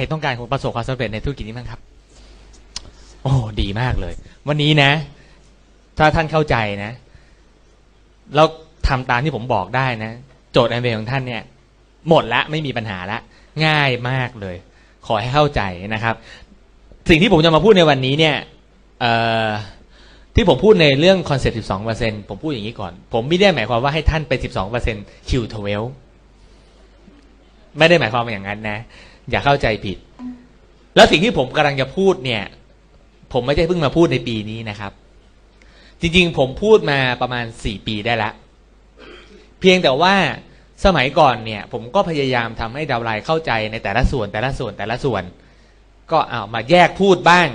รต้องการประสบความสำเร็จในธุรกิจนี้บ้างครับ โอ้ดีมากเลย วันนี้นะ ถ้าท่านเข้าใจนะแล้วทำตามที่ผมบอกได้นะ โจทย์แอมเวย์ของท่านเนี่ย หมดละไม่มีปัญหาละง่ายมากเลย ขอให้เข้าใจนะครับ สิ่งที่ผมจะมาพูดในวันนี้เนี่ยที่ผมพูดในเรื่อง concept 12%ผมพูดอย่างนี้ก่อน ผมไม่ได้หมายความว่าให้ท่านไป 12% Q12 ไม่ได้หมายความอย่างนั้นนะ อย่าเข้าใจผิด แล้วสิ่งที่ผมกำลังจะพูดเนี่ย ผมไม่ใช่เพิ่งมาพูดในปีนี้นะครับ จริงๆ ผมพูดมาประมาณสี่ปีได้ละ เพียงแต่ว่าสมัยก่อนเนี่ย ผมก็พยายามทำให้ downline เข้าใจในแต่ละส่วนแต่ละส่วนแต่ละส่วน ก็เอามาแยกพูดบ้าง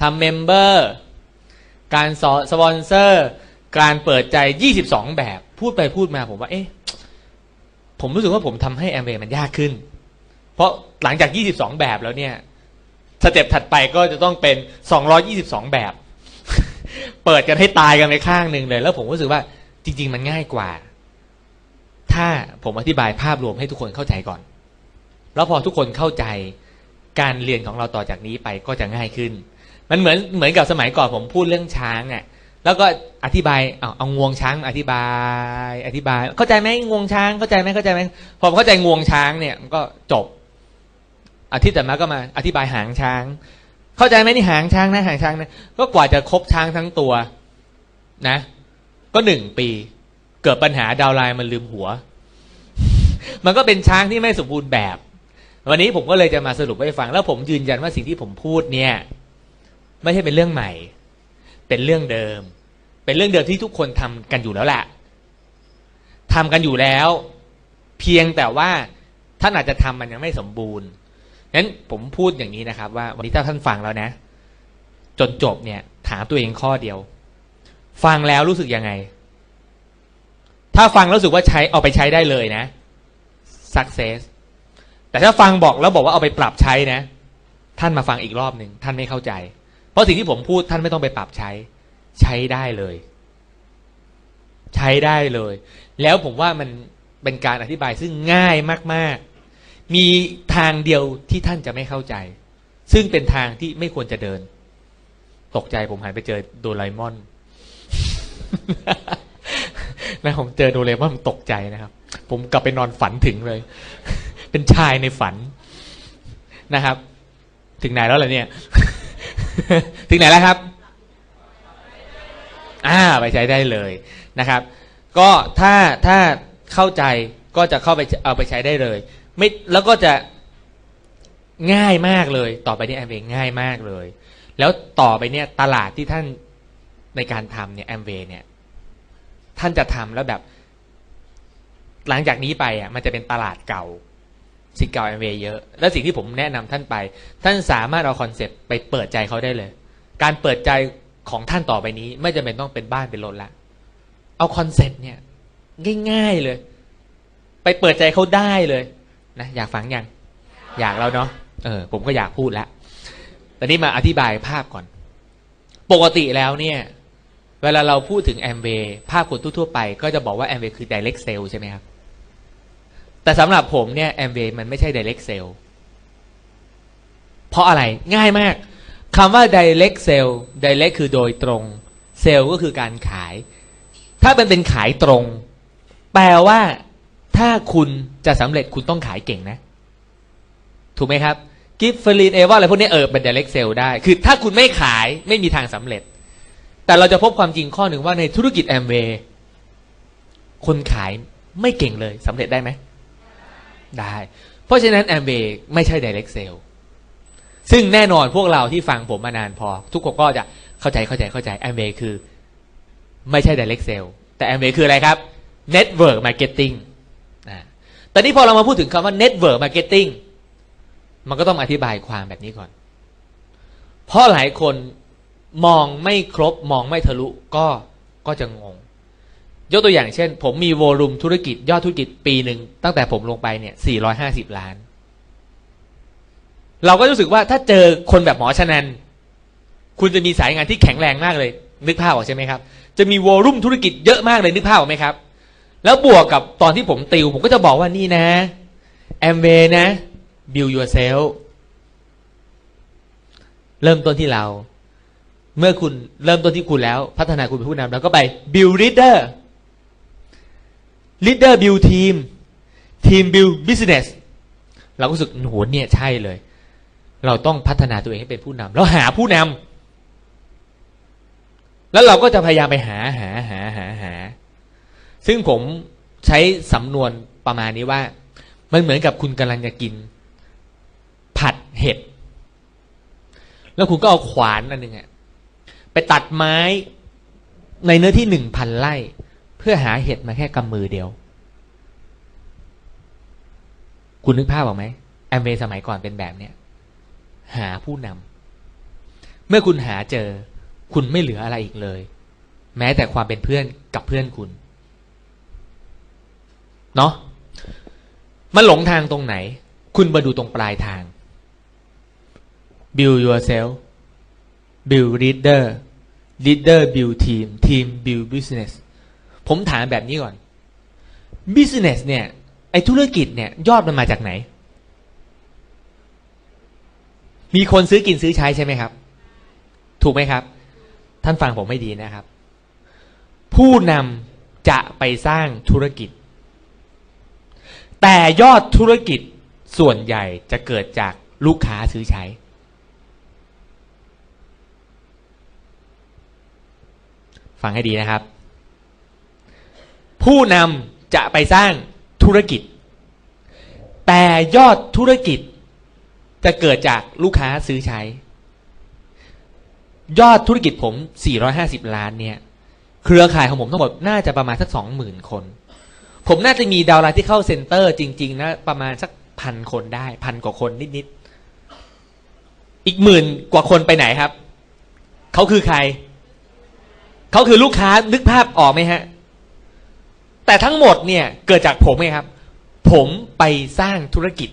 ทำ member การสปอนเซอร์ การเปิดใจ 22 แบบ พูดไปพูดมาผมว่า เอ๊ะ ผมรู้สึกว่าผมทำให้แอมเวย์มันยากขึ้น เพราะหลังจาก 22 แบบแล้วเนี่ยสเต็ปถัดไปก็จะต้องเป็น 222 แบบ เปิดกันให้ตายกันไปข้างหนึ่งเลย แล้วผมรู้สึกว่าจริง ๆ มันง่ายกว่า ถ้าผมอธิบายภาพรวมให้ทุกคนเข้าใจก่อน แล้วพอทุกคนเข้าใจการเรียนของเราต่อจากนี้ไปก็จะง่ายขึ้น มันเหมือนเหมือนกับสมัยก่อนผมพูดเรื่องช้างอะแล้วก็อธิบายเอาเอางวงช้างอธิบาย อธิบาย เข้าใจไหมงวงช้างเข้าใจไหมเข้าใจไหมพอผมเข้าใจงวงช้างเนี่ยมันก็จบ อาทิตย์แต่มาก็มา อธิบายหางช้าง เข้าใจไหมนี่หางช้างนะหางช้างนะก็กว่าจะครบช้างทั้งตัว นะ ก็หนึ่งปี เกิดปัญหาดาวไลน์มันลืมหัว มันก็เป็นช้างที่ไม่สมบูรณ์แบบ วันนี้ผมก็เลยจะมาสรุปให้ฟัง แล้วผมยืนยันว่าสิ่งที่ผมพูดเนี่ย ไม่ใช่เป็นเรื่องใหม่ เป็นเรื่องเดิม เป็นเรื่องเดิมที่ทุกคนทำกันอยู่แล้วแหละทำกันอยู่แล้ว เพียงแต่ว่าท่านอาจจะทำมันยังไม่สมบูรณ์ งั้นผมพูดอย่างนี้นะครับ ว่าวันนี้ถ้าท่านฟังแล้วนะ จนจบเนี่ย ถามตัวเองข้อเดียว ฟังแล้วรู้สึกยังไง ถ้าฟังแล้วรู้สึกว่าใช้เอาไปใช้ได้เลยนะ success แต่ถ้าฟังบอกแล้วบอกว่าเอาไปปรับใช้นะ ท่านมาฟังอีกรอบหนึ่งท่านไม่เข้าใจ เพราะสิ่งที่ผมพูดท่านไม่ต้องไปปรับใช้ ใช้ได้เลย ใช้ได้เลย แล้วผมว่ามันเป็นการอธิบายซึ่งง่ายมาก ๆ มีทางเดียวที่ท่านจะไม่เข้าใจ ซึ่งเป็นทางที่ไม่ควรจะเดิน ตกใจผมหันไปเจอโดราเอมอนแล้วผมเจอโดเรมอนผมตกใจนะครับ ผมกลับไปนอนฝันถึงเลย เป็นชายในฝันนะครับ ถึงไหนแล้วล่ะเนี่ย ถึงไหนแล้วครับอ่าไปใช้ได้เลยนะครับ ก็ถ้าถ้าเข้าใจก็จะเข้าไปเอาไปใช้ได้เลย ไม่แล้วก็จะง่ายมากเลย ต่อไปนี้แอมเวย์ง่ายมากเลย แล้วต่อไปเนี่ยตลาดที่ท่านในการทำเนี่ยแอมเวย์เนี่ย ท่านจะทำแล้วแบบ หลังจากนี้ไปอะ มันจะเป็นตลาดเก่า สิทธิ์เก่าแอมเวย์เยอะ แล้วสิ่งที่ผมแนะนำท่านไป ท่านสามารถเอา concept ไปเปิดใจเขาได้เลย การเปิดใจของท่านต่อไปนี้ ไม่จำเป็นต้องเป็นบ้านเป็นรถละเอา concept เนี่ย ง่าย ๆเลย ไปเปิดใจเขาได้เลย นะอยากฟังยังอยากแล้วเนาะเออผมก็อยากพูดแล้วแต่นี้มาอธิบายภาพก่อน ปกติแล้วเนี่ย เวลาเราพูดถึงแอมเ a y ภาพคนทั่วๆไป ก็จะบอกว่าแอมเ a y คือ direct sale ใช่ไหมครับ แต่สำหรับผมเนี่ยแอมเ a y มันไม่ใช่ direct sale เพราะอะไรง่ายมากคำว่า direct sale direct คือโดยตรง sale ก็คือการขาย ถ้าเป็นเป็นขายตรง แปลว่า ถ้าคุณจะสำเร็จคุณต้องขายเก่งนะ ถูกไหมครับ กิฟฟรีนเอว่าอะไรพวกนี้เออเป็น direct sale ได้ คือถ้าคุณไม่ขายไม่มีทางสำเร็จ แต่เราจะพบความจริงข้อหนึ่งว่าในธุรกิจแอมเวย์คนขายไม่เก่งเลยสำเร็จได้ไหม ได้ เพราะฉะนั้นแอมเวย์ไม่ใช่ direct sale ซึ่งแน่นอนพวกเราที่ฟังผมมานานพอ ทุกคนก็จะเข้าใจเข้าใจเข้าใจแอมเวย์คือ ไม่ใช่ direct sale แต่แอมเวย์คืออะไรครับ network marketing แต่นี้พอเรามาพูดถึงคำว่า network marketing มันก็ต้องอธิบายความแบบนี้ก่อน เพราะหลายคนมองไม่ครบมองไม่ทะลุก็ก็จะงง ยกตัวอย่างเช่น ผมมีโวลูมธุรกิจ ยอดธุรกิจปีหนึ่งตั้งแต่ผมลงไปเนี่ย 450 ล้าน เราก็รู้สึกว่าถ้าเจอคนแบบหมอชนัน คุณจะมีสายงานที่แข็งแรงมากเลย นึกภาพออกใช่ไหมครับ จะมีโวลูมธุรกิจเยอะมากเลยนึกภาพออกไหมครับ แล้วบวกกับตอนที่ผมติว ผมก็จะบอกว่านี่นะแอมเวนะ build yourself เริ่มต้นที่เรา เมื่อคุณเริ่มต้นที่คุณแล้ว พัฒนาคุณเป็นผู้นำแล้วก็ไป build leader leader build team team build business เราก็รู้สึกโหเนี่ยใช่เลย เราต้องพัฒนาตัวเองให้เป็นผู้นำแล้วหาผู้นำแล้วเราก็จะพยายามไปหาหาหาหาหา ซึ่งผมใช้สำนวนประมาณนี้ว่า มันเหมือนกับคุณกำลังจะกิน ผัดเห็ด แล้วคุณก็เอาขวานอันหนึ่งอะไปตัดไม้ในเนื้อที่หนึ่งพันไร่ เพื่อหาเห็ดมาแค่กำมือเดียว คุณนึกภาพออกไหมแอมเวย์สมัยก่อนเป็นแบบเนี้ยหาผู้นำเมื่อคุณหาเจอ คุณไม่เหลืออะไรอีกเลย แม้แต่ความเป็นเพื่อนกับเพื่อนคุณ เนาะมันหลงทางตรงไหน คุณมาดูตรงปลายทาง build yourself build leader leader build team team build business ผมถามแบบนี้ก่อน business เนี่ย ไอธุรกิจเนี่ย ยอดมันมาจากไหน มีคนซื้อกินซื้อใช้ใช่ไหมครับ ถูกไหมครับ ท่านฟังผมไม่ดีนะครับ ผู้นำจะไปสร้างธุรกิจ แต่ยอดธุรกิจส่วนใหญ่จะเกิดจากลูกค้าซื้อใช้ ฟังให้ดีนะครับ ผู้นำจะไปสร้างธุรกิจ แต่ยอดธุรกิจจะเกิดจากลูกค้าซื้อใช้ ยอดธุรกิจผม 450 ล้านเนี่ย เครือข่ายของผมทั้งหมดน่าจะประมาณสัก 20,000 คน ผมน่าจะมีดาวไลน์ที่เข้าเซ็นเตอร์จริง ๆ นะ ประมาณสักพันคนได้ พันกว่าคนนิดๆ อีกหมื่นกว่าคนไปไหนครับ เขาคือใคร เขาคือลูกค้านึกภาพออกไหมฮะ แต่ทั้งหมดเนี่ย เกิดจากผมไงครับ ผมไปสร้างธุรกิจ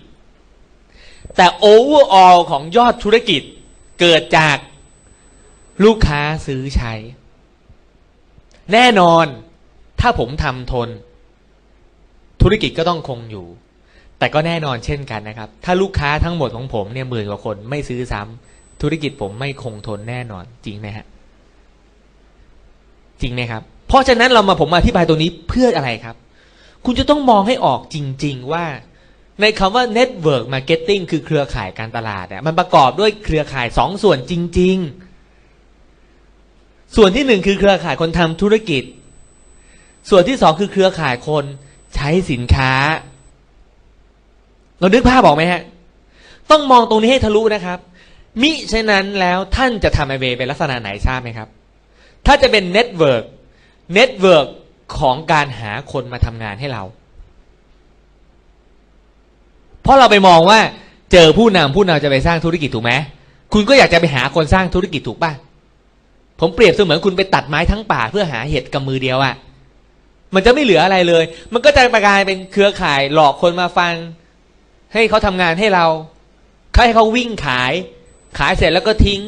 แต่ overall ของยอดธุรกิจ เกิดจากลูกค้าซื้อใช้ แน่นอน ถ้าผมทำทน ธุรกิจก็ต้องคงอยู่ แต่ก็แน่นอนเช่นกันนะครับ ถ้าลูกค้าทั้งหมดของผมเนี่ยหมื่นกว่าคนไม่ซื้อซ้ำธุรกิจผมไม่คงทนแน่นอนจริงไหมฮะจริงไหมครับ เพราะฉะนั้นเรามาผมมาอธิบายตรงนี้เพื่ออะไรครับ คุณจะต้องมองให้ออกจริง ๆ ว่า ในคำว่า network marketing คือเครือข่ายการตลาดอะมันประกอบด้วยเครือข่ายสองส่วนจริง ๆ ส่วนที่หนึ่งคือเครือข่ายคนทำธุรกิจ ส่วนที่สองคือเครือข่ายคน ใช้สินค้า เรานึกภาพบอกไหมฮะ ต้องมองตรงนี้ให้ทะลุนะครับ มิฉะนั้นแล้วท่านจะทำแอมเวย์เป็นลักษณะไหนทราบไหมครับ ถ้าจะเป็น network network ของการหาคนมาทำงานให้เรา เพราะเราไปมองว่า เจอผู้นำผู้นำจะไปสร้างธุรกิจถูกไหมคุณก็อยากจะไปหาคนสร้างธุรกิจถูกป่ะผมเปรียบเสมือนคุณไปตัดไม้ทั้งป่าเพื่อหาเห็ดกำมือเดียวอะ มันจะไม่เหลืออะไรเลย มันก็จะกลายเป็นเครือข่ายหลอกคนมาฟัง ให้เขาทำงานให้เราให้เขาวิ่งขาย ขายเสร็จแล้วก็ทิ้ง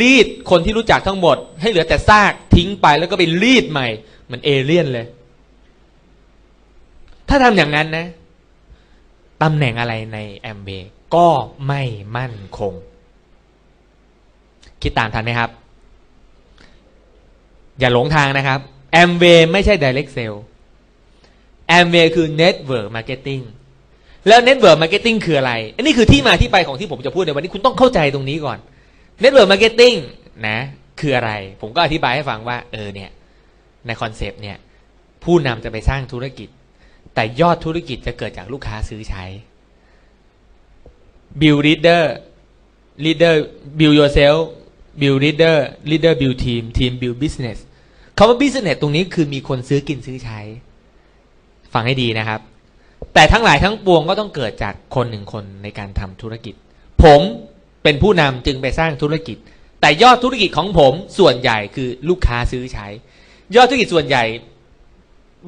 รีดคนที่รู้จักทั้งหมด ให้เหลือแต่ซากทิ้งไปแล้วก็ไปรีดใหม่เหมือนเอเลี่ยนเลย ถ้าทำอย่างนั้นนะตำแหน่งอะไรในแอมเบก็ไม่มั่นคง คิดตามทันไหมครับ อย่าหลงทางนะครับแอมเ y ไม่ใช่ direct sale แอมเ y คือ network marketing แล้ว network marketing คืออะไร อันนี้คือที่มาที่ไปของที่ผมจะพูดในวันนี้คุณต้องเข้าใจตรงนี้ก่อน network marketing นะคืออะไร ผมก็อธิบายให้ฟังว่าเออเนี่ยในคอนเซปต์เนี่ยผู้นำจะไปสร้างธุรกิจ แต่ยอดธุรกิจจะเกิดจากลูกค้าซื้อใช้ build leader leader build yourself build leader leader build team team build business คำว่า business ตรงนี้คือมีคนซื้อกินซื้อใช้ ฟังให้ดีนะครับ แต่ทั้งหลายทั้งปวงก็ต้องเกิดจากคนหนึ่งคนในการทำธุรกิจ ผมเป็นผู้นำจึงไปสร้างธุรกิจ แต่ยอดธุรกิจของผมส่วนใหญ่คือลูกค้าซื้อใช้ ยอดธุรกิจส่วนใหญ่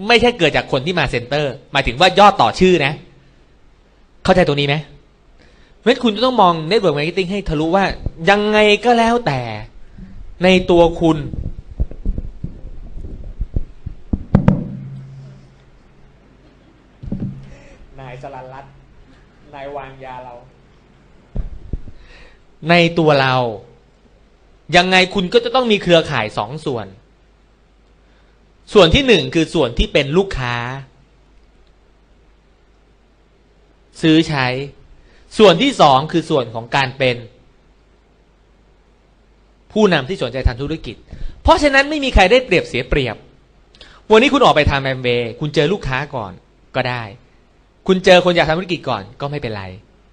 ไม่ใช่เกิดจากคนที่มาเซ็นเตอร์ หมายถึงว่ายอดต่อชื่อนะ เข้าใจตรงนี้ไหมเพราะฉะนั้นคุณจะต้องมอง Network Marketing ให้ทะลุว่ายังไงก็แล้วแต่ในตัวคุณ นายสลันรัตน์นาย วางยาเรา ในตัวเรา ยังไงคุณก็จะต้องมีเครือข่ายสองส่วน ส่วนที่หนึ่งคือส่วนที่เป็นลูกค้า ซื้อใช้ ส่วนที่สองคือส่วนของการเป็นผู้นำที่สนใจทางธุรกิจ เพราะฉะนั้นไม่มีใครได้เปรียบเสียเปรียบ วันนี้คุณออกไปทำแอมเบย์คุณเจอลูกค้าก่อนก็ได้ คุณเจอคนอยากทำธุรกิจก่อนก็ไม่เป็นไร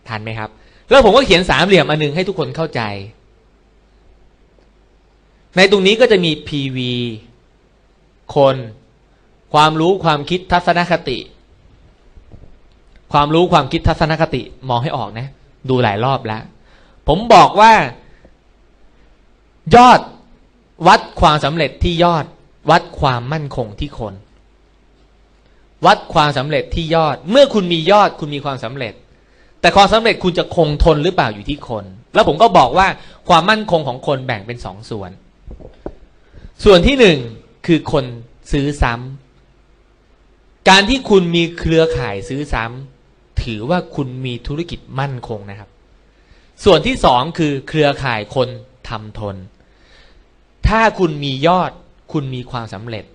ทันไหมครับ แล้วผมก็เขียนสามเหลี่ยมอันหนึงให้ทุกคนเข้าใจ ในตรงนี้ก็จะมี PV คน ความรู้ความคิดทัศนคติ ความรู้ความคิดทัศนคติมองให้ออกนะ ดูหลายรอบแล้ว ผมบอกว่า ยอดวัดความสำเร็จที่ยอดวัดความมั่นคงที่คน วัดความสำเร็จที่ยอด เมื่อคุณมียอดคุณมีความสำเร็จ แต่ความสำเร็จคุณจะคงทนหรือเปล่าอยู่ที่คน แล้วผมก็บอกว่าความมั่นคงของคนแบ่งเป็นสองส่วน ส่วนที่หนึ่งคือคนซื้อซ้ำการที่คุณมีเครือข่ายซื้อซ้ำถือว่าคุณมีธุรกิจมั่นคงนะครับ ส่วนที่สองคือเครือข่ายคนทำทน ถ้าคุณมียอดคุณมีความสำเร็จ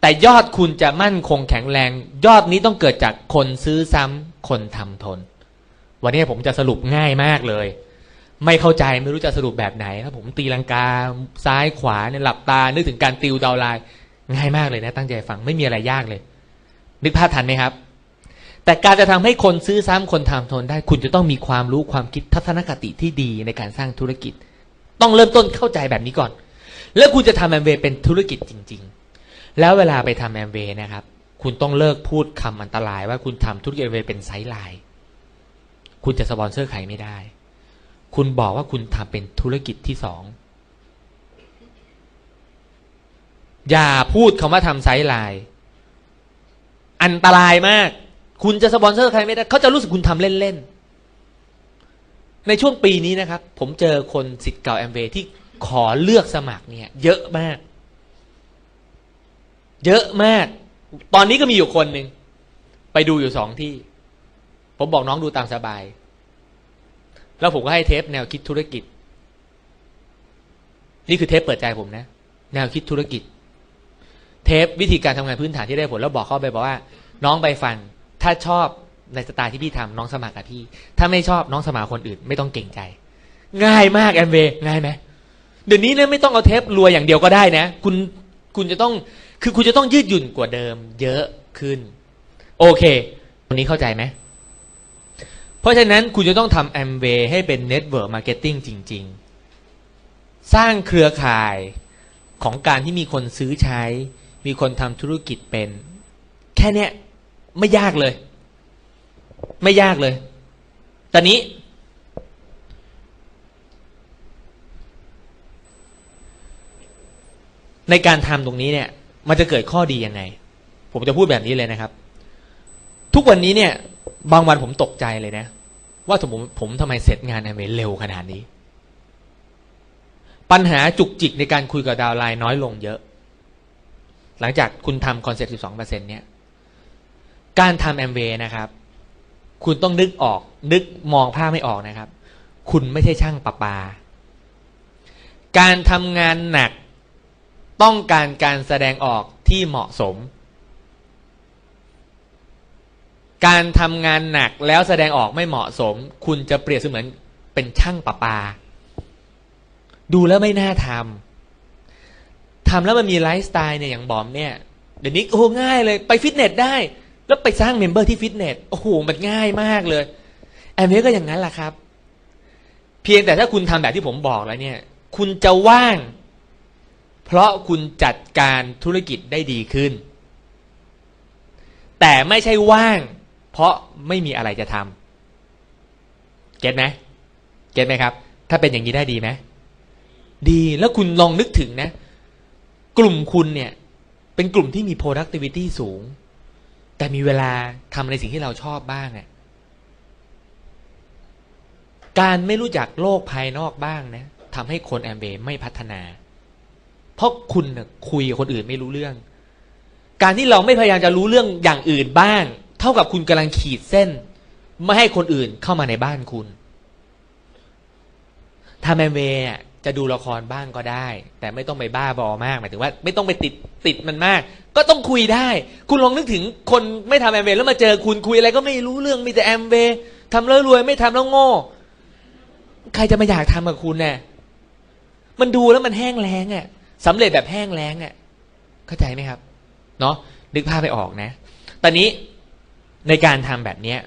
แต่ยอดคุณจะมั่นคงแข็งแรง ยอดนี้ต้องเกิดจากคนซื้อซ้ำคนทำทน วันนี้ผมจะสรุปง่ายมากเลย ไม่เข้าใจไม่รู้จะสรุปแบบไหนถ้าผมตีลังกาซ้ายขวาเนี่ยหลับตา นึกถึงการติวดาวไลน์ง่ายมากเลยนะ ตั้งใจฟังไม่มีอะไรยากเลย นึกภาพทันไหมครับ แต่การจะทำให้คนซื้อซ้ำคนทำทนได้ คุณจะต้องมีความรู้ความคิดทัศนคติที่ดีในการสร้างธุรกิจ ต้องเริ่มต้นเข้าใจแบบนี้ก่อน แล้วคุณจะทำแอมเวย์เป็นธุรกิจจริง ๆ แล้วเวลาไปทำแอมเวย์นะครับ คุณต้องเลิกพูดคำอันตรายว่าคุณทำธุรกิจแอมเวย์เป็นไซด์ไลน์คุณจะสปอนเซอร์ใครไม่ได้ คุณบอกว่าคุณทำเป็นธุรกิจที่สองอย่าพูดคำว่าทำ sideline อันตรายมาก คุณจะสปอนเซอร์ใครไม่ได้ เขาจะรู้สึกคุณทำเล่นๆ ในช่วงปีนี้นะครับ ผมเจอคนสิทธิ์เก่าแอมเวย์ที่ขอเลือกสมัครเนี่ย เยอะมาก เยอะมาก ตอนนี้ก็มีอยู่คนหนึ่งไปดูอยู่สองที่ ผมบอกน้องดูตามสบาย แล้วผมก็ให้เทปแนวคิดธุรกิจ นี่คือเทปเปิดใจผมนะ แนวคิดธุรกิจ เทปวิธีการทำงานพื้นฐานที่ได้ผลแล้วบอกเข้าไปบอกว่า น้องไปฟังถ้าชอบในสไตล์ที่พี่ทำน้องสมัครกับพี่ ถ้าไม่ชอบน้องสมัครคนอื่น ไม่ต้องเก่งใจ ง่ายมากแอมเวง่ายไหมเดี๋ยวนี้เนี่ยไม่ต้องเอาเทปรวยอย่างเดียวก็ได้นะ คุณคุณจะต้อง คือคุณจะต้องยืดหยุ่นกว่าเดิม เยอะขึ้น โอเควันนี้เข้าใจไหมเพราะฉะนั้นคุณจะต้องทำแอมเวย์ให้เป็น network marketing จริง ๆ สร้างเครือข่ายของการที่มีคนซื้อใช้ มีคนทำธุรกิจเป็น แค่เนี้ยไม่ยากเลย ไม่ยากเลย ตอนนี้ ในการทำตรงนี้เนี่ย มันจะเกิดข้อดียังไง ผมจะพูดแบบนี้เลยนะครับ ทุกวันนี้เนี่ย บางวันผมตกใจเลยนะ ว่าสมมติผมทำไมเสร็จงานแอมเวย์เร็วขนาดนี้ ปัญหาจุกจิกในการคุยกับ downline น้อยลงเยอะ หลังจากคุณทำ concept 12%เนี่ยการทำแอมเวย์นะครับ คุณต้องนึกออก นึกมองภาพไม่ออกนะครับ คุณไม่ใช่ช่างประปา การทำงานหนัก ต้องการการแสดงออกที่เหมาะสม การทำงานหนักแล้วแสดงออกไม่เหมาะสม คุณจะเปรียบเสมือนเป็นช่างประปา ดูแล้วไม่น่าทำทำแล้วมันมีไลฟ์สไตล์เนี่ยอย่างบอมเนี่ยเดี๋ยวนี้โอ้ง่ายเลยไปฟิตเนสได้ แล้วไปสร้าง member ที่ฟิตเนสโอ้โหมันง่ายมากเลยแอมเวก็อย่างนั้นแหละครับ เพียงแต่ถ้าคุณทำแบบที่ผมบอกแล้วเนี่ย คุณจะว่าง เพราะคุณจัดการธุรกิจได้ดีขึ้น แต่ไม่ใช่ว่าง เพราะไม่มีอะไรจะทำเก็ตไหมเก็ตไหมครับ ถ้าเป็นอย่างนี้ได้ดีไหมดีแล้วคุณลองนึกถึงนะ กลุ่มคุณเนี่ย เป็นกลุ่มที่มี productivity สูง แต่มีเวลาทำในสิ่งที่เราชอบบ้างอะการไม่รู้จักโลกภายนอกบ้างนะทำให้คนแอมเบไม่พัฒนา เพราะคุณคุยกับคนอื่นไม่รู้เรื่อง การที่เราไม่พยายามจะรู้เรื่องอย่างอื่นบ้าง เท่ากับคุณกำลังขีดเส้น ไม่ให้คนอื่นเข้ามาในบ้านคุณทำแอมเวย์จะดูละครบ้างก็ได้ แต่ไม่ต้องไปบ้าบอมากหมายถึงว่า ไม่ต้องไปติดติดมันมาก ก็ต้องคุยได้ คุณลองนึกถึงคนไม่ทำแอมเวย์แล้วมาเจอคุณคุยอะไรก็ไม่รู้เรื่องมีแต่แอมเวย์ทำแล้วรวยไม่ทำแล้วโง่ใครจะมาอยากทำกับคุณเนี่ยมันดูแล้วมันแห้งแล้งอะ สำเร็จแบบแห้งแล้งอะเข้าใจไหมครับ เนาะนึกภาพไปออกนะ ตอนนี้ในการทำแบบเนี้ย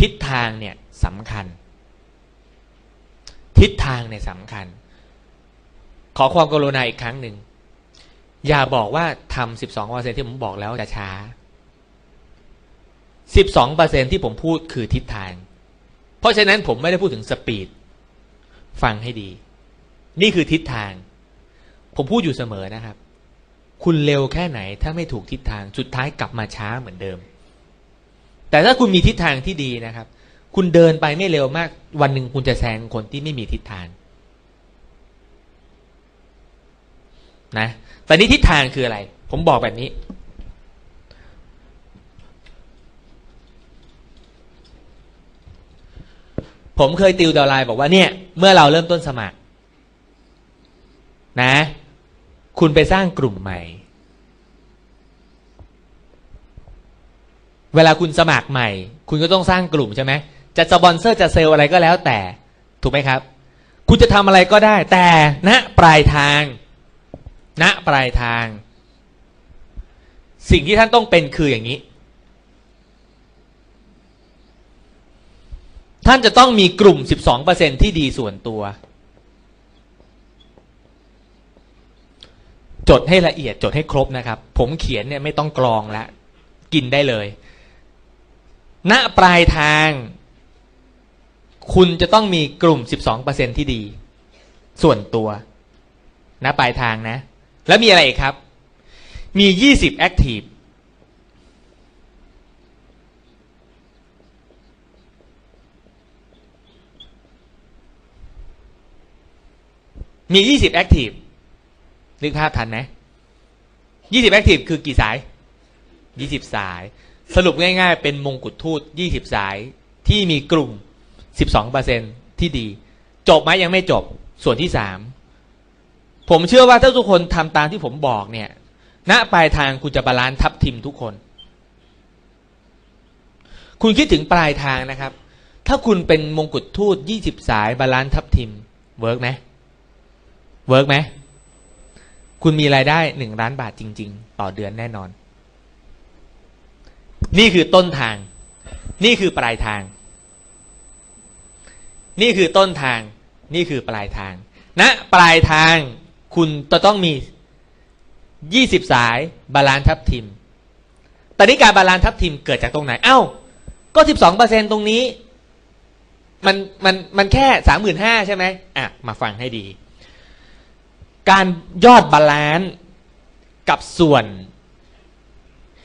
ทิศทางเนี่ยสำคัญ ทิศทางเนี่ยสำคัญ ขอความกรุณาอีกครั้งหนึ่ง อย่าบอกว่าทำสิบสองเปอร์เซ็นที่ผมบอกแล้วจะช้าสิบสองเปอร์เซ็นที่ผมพูดคือทิศทาง เพราะฉะนั้นผมไม่ได้พูดถึงสปีด ฟังให้ดี นี่คือทิศทาง ผมพูดอยู่เสมอนะครับ คุณเร็วแค่ไหน ถ้าไม่ถูกทิศทางสุดท้ายกลับมาช้าเหมือนเดิม แต่ถ้าคุณมีทิศทางที่ดีนะครับ คุณเดินไปไม่เร็วมาก วันหนึ่งคุณจะแซงคนที่ไม่มีทิศทางนะแต่นี้ทิศทางคืออะไร ผมบอกแบบนี้ ผมเคยติวดาวไลน์บอกว่าเนี่ย เมื่อเราเริ่มต้นสมัคร นะ คุณไปสร้างกลุ่มใหม่ เวลาคุณสมัครใหม่ คุณก็ต้องสร้างกลุ่มใช่ไหมจะสปอนเซอร์จะเซลล์อะไรก็แล้วแต่ ถูกไหมครับ คุณจะทำอะไรก็ได้ แต่ณนะปลายทางณนะปลายทาง สิ่งที่ท่านต้องเป็นคืออย่างนี้ ท่านจะต้องมีกลุ่ม 12%ที่ดีส่วนตัว จดให้ละเอียดจดให้ครบนะครับ ผมเขียนเนี่ยไม่ต้องกรองแล้วกินได้เลย ณปลายทาง คุณจะต้องมีกลุ่ม 12%ที่ดี ส่วนตัว ณปลายทางนะ แล้วมีอะไรอีกครับ มี 20 Active มี 20 Active นึกภาพทันไหม20 Active คือกี่สาย20สาย สรุปง่ายๆ เป็นมงกุฎทูต20สายที่มีกลุ่ม12%ที่ดี จบไหมยังไม่จบส่วนที่3ผมเชื่อว่าถ้าทุกคนทำตามที่ผมบอกเนี่ยณปลายทางคุณจะบาลานซ์ทับทิมทุกคน คุณคิดถึงปลายทางนะครับ ถ้าคุณเป็นมงกุฎทูต20สาย balance ทับทิม work ไหม work ไหม คุณมีรายได้หนึ่งล้านบาทจริง ๆ ต่อเดือนแน่นอน นี่คือต้นทาง นี่คือปลายทาง นี่คือต้นทาง นี่คือปลายทางณนะปลายทางคุณจะต้องมียี่สิบสาย balance ทับทิม แต่ตอนนี้การ balance ทับทิมเกิดจากตรงไหน เอ้า ก็สิบสองเปอร์เซ็นต์ตรงนี้ มันมันมันแค่สามหมื่นห้าใช่ไหมอะ มาฟังให้ดี การยอด balance กับส่วน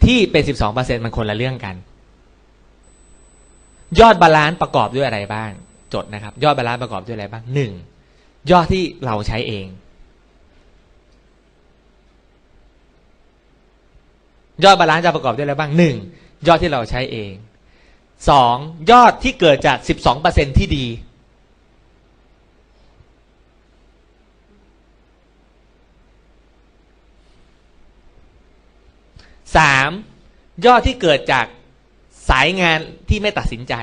ที่เป็น 12%มันคนละเรื่องกัน ยอด balance ประกอบด้วยอะไรบ้าง จดนะครับ ยอด balance ประกอบด้วยอะไรบ้างหนึ่งยอดที่เราใช้เอง ยอดบาลานซ์จะประกอบด้วยอะไรบ้างหนึ่งยอดที่เราใช้เองสองยอดที่เกิดจาก 12%ที่ดี สามยอดที่เกิดจากสายงานที่ไม่ตัดสินใจ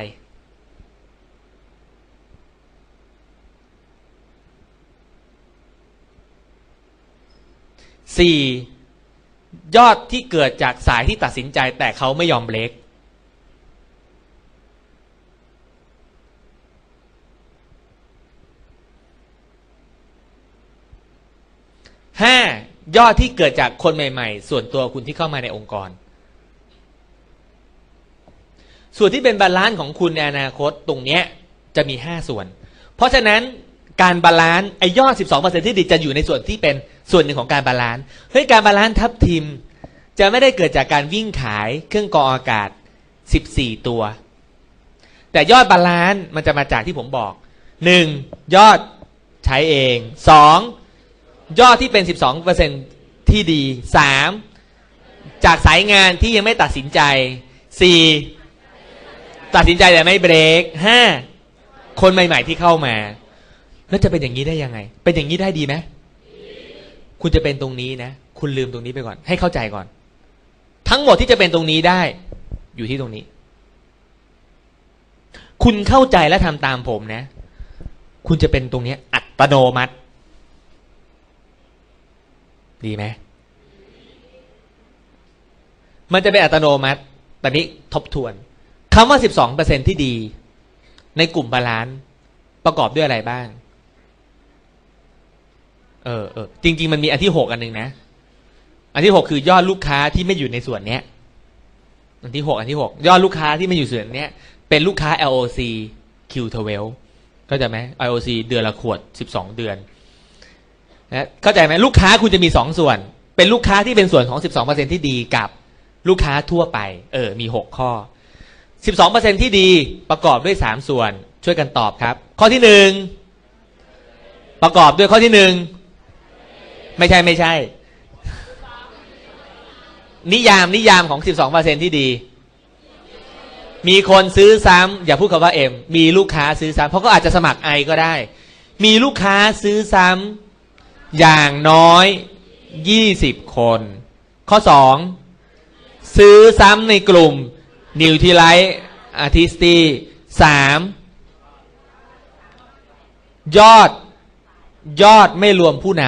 สี่ยอดที่เกิดจากสายที่ตัดสินใจแต่เขาไม่ยอมเบรกห้า ยอดที่เกิดจากคนใหม่ ๆ ส่วนตัวคุณที่เข้ามาในองค์กร ส่วนที่เป็น balance ของคุณในอนาคตตรงนี้จะมีห้าส่วน เพราะฉะนั้นการ balance ไอ้ยอด 12%ที่ดีจะอยู่ในส่วนที่เป็นส่วนหนึ่งของการ balance เฮ้ยการ balance ทับทิม จะไม่ได้เกิดจากการวิ่งขายเครื่องกรองอากาศ 14 ตัว แต่ยอด balance มันจะมาจากที่ผมบอก 1. ยอดใช้เอง 2. ยอดที่เป็น 12%ที่ดี 3. จากสายงานที่ยังไม่ตัดสินใจ 4. ตัดสินใจแต่ไม่เบรก 5. คนใหม่ ๆที่เข้ามา แล้วจะเป็นอย่างนี้ได้ยังไง เป็นอย่างนี้ได้ดีไหมคุณจะเป็นตรงนี้นะ คุณลืมตรงนี้ไปก่อน ให้เข้าใจก่อน ทั้งหมดที่จะเป็นตรงนี้ได้ อยู่ที่ตรงนี้ คุณเข้าใจและทำตามผมนะ คุณจะเป็นตรงนี้อัตโนมัติ ดีไหมมันจะเป็นอัตโนมัติ ทีนี้ทบทวนคำว่าสิบสองเปอร์เซ็นต์ที่ดี ในกลุ่ม balance ประกอบด้วยอะไรบ้าง เออเออจริง ๆ มันมีอันที่หกอันหนึ่งนะ อันที่หกคือยอดลูกค้าที่ไม่อยู่ในส่วนเนี้ย อันที่หกอันที่หกยอดลูกค้าที่ไม่อยู่ส่วนเนี้ย เป็นลูกค้า LOC Q12 เข้าใจไหม LOC เดือนละขวดสิบสองเดือน นะเข้าใจไหมลูกค้าคุณจะมีสองส่วน เป็นลูกค้าที่เป็นส่วนของสิบสองเปอร์เซ็นที่ดีกับลูกค้าทั่วไป เออ มีหกข้อสิบสองเปอร์เซ็นที่ดีประกอบด้วยสามส่วน ช่วยกันตอบครับ ข้อที่หนึ่งประกอบด้วยข้อที่หนึ่งไม่ใช่ไม่ใช่ นิยามนิยามของสิบสองเปอร์เซ็นที่ดี มีคนซื้อซ้ำอย่าพูดคำว่าเอ็มมีลูกค้าซื้อซ้ำเพราะก็อาจจะสมัครไอก็ได้ มีลูกค้าซื้อซ้ำ อย่างน้อยยี่สิบคน ข้อสองซื้อซ้ำในกลุ่มนิวทีไลท์อาร์ติสตีสามยอดยอดไม่รวมผู้น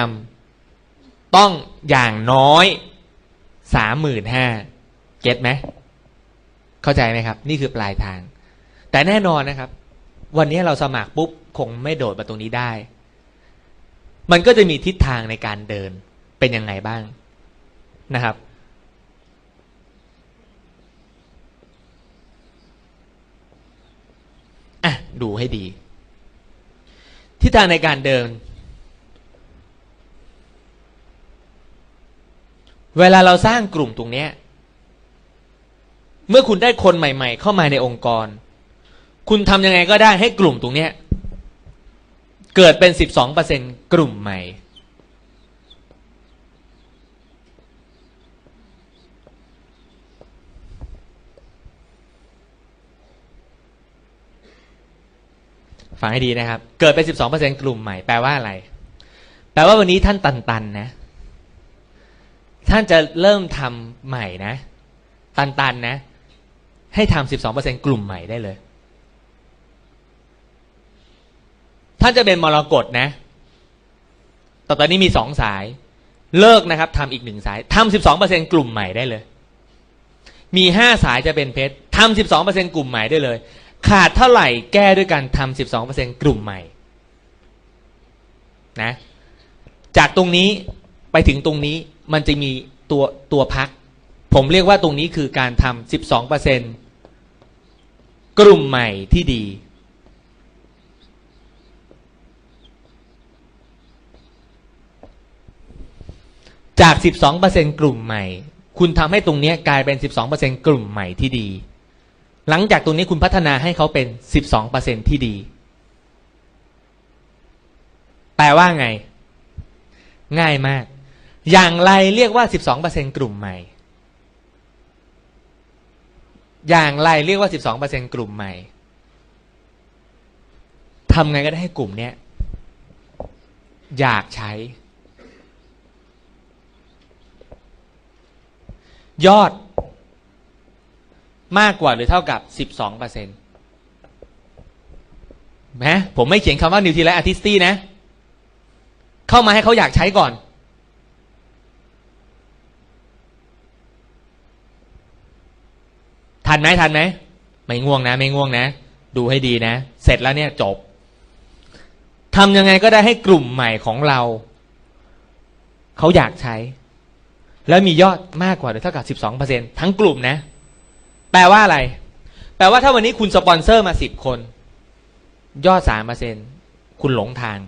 ำต้องอย่างน้อยสามหมื่นห้าเก็ตไหม เข้าใจไหมครับ นี่คือปลายทาง แต่แน่นอนนะครับ วันนี้เราสมัครปุ๊บ คงไม่โดดมาตรงนี้ได้ มันก็จะมีทิศทางในการเดินเป็นยังไงบ้างนะครับ อะ ดูให้ดี ทิศทางในการเดิน เวลาเราสร้างกลุ่มตรงเนี้ยเมื่อคุณได้คนใหม่ ๆ เข้ามาในองค์กร คุณทำยังไงก็ได้ให้กลุ่มตรงเนี้ย เกิดเป็นสิบสองเปอร์เซ็นกลุ่มใหม่ ฟังให้ดีนะครับ เกิดเป็นสิบสองเปอร์เซ็นกลุ่มใหม่ แปลว่าอะไร แปลว่าวันนี้ท่านตันๆนะ ท่านจะเริ่มทำใหม่นะ ตันๆนะ ให้ทำสิบสองเปอร์เซ็นกลุ่มใหม่ได้เลย ท่านจะเป็นมรกตนะแต่ตอนนี้มีสองสาย เลิกนะครับทำอีกหนึ่งสายทำสิบสองเปอร์เซ็นกลุ่มใหม่ได้เลย มีห้าสายจะเป็นเพชรทำสิบสองเปอร์เซ็นกลุ่มใหม่ได้เลย ขาดเท่าไหร่แก้ด้วยการทำสิบสองเปอร์เซ็นกลุ่มใหม่ นะ จากตรงนี้ไปถึงตรงนี้มันจะมีตัวตัวพัก ผมเรียกว่าตรงนี้คือการทำสิบสองเปอร์เซ็นกลุ่มใหม่ที่ดี จาก 12%กลุ่มใหม่ คุณทำให้ตรงนี้กลายเป็น 12%กลุ่มใหม่ที่ดี หลังจากตรงนี้คุณพัฒนาให้เขาเป็น 12%ที่ดี แปลว่าไง ง่ายมาก อย่างไรเรียกว่า 12%กลุ่มใหม่ อย่างไรเรียกว่า 12%กลุ่มใหม่ทำไงก็ได้ให้กลุ่มเนี้ยอยากใช้ ยอด มากกว่าหรือเท่ากับ 12%เปอร์เซ็นต์แมผมไม่เขียนคำว่านิวทีไลท์อาร์ติสตี้นะ เข้ามาให้เขาอยากใช้ก่อน ทันไหมทันไหมไม่ง่วงนะ ไม่ง่วงนะ ดูให้ดีนะ เสร็จแล้วเนี่ยจบทำยังไงก็ได้ให้กลุ่มใหม่ของเรา เขาอยากใช้ แล้วมียอดมากกว่าหรือเท่ากับ 12%ทั้งกลุ่มนะ แปลว่าอะไร แปลว่าถ้าวันนี้คุณสปอนเซอร์มา 10 คน ยอด 3%คุณหลงทาง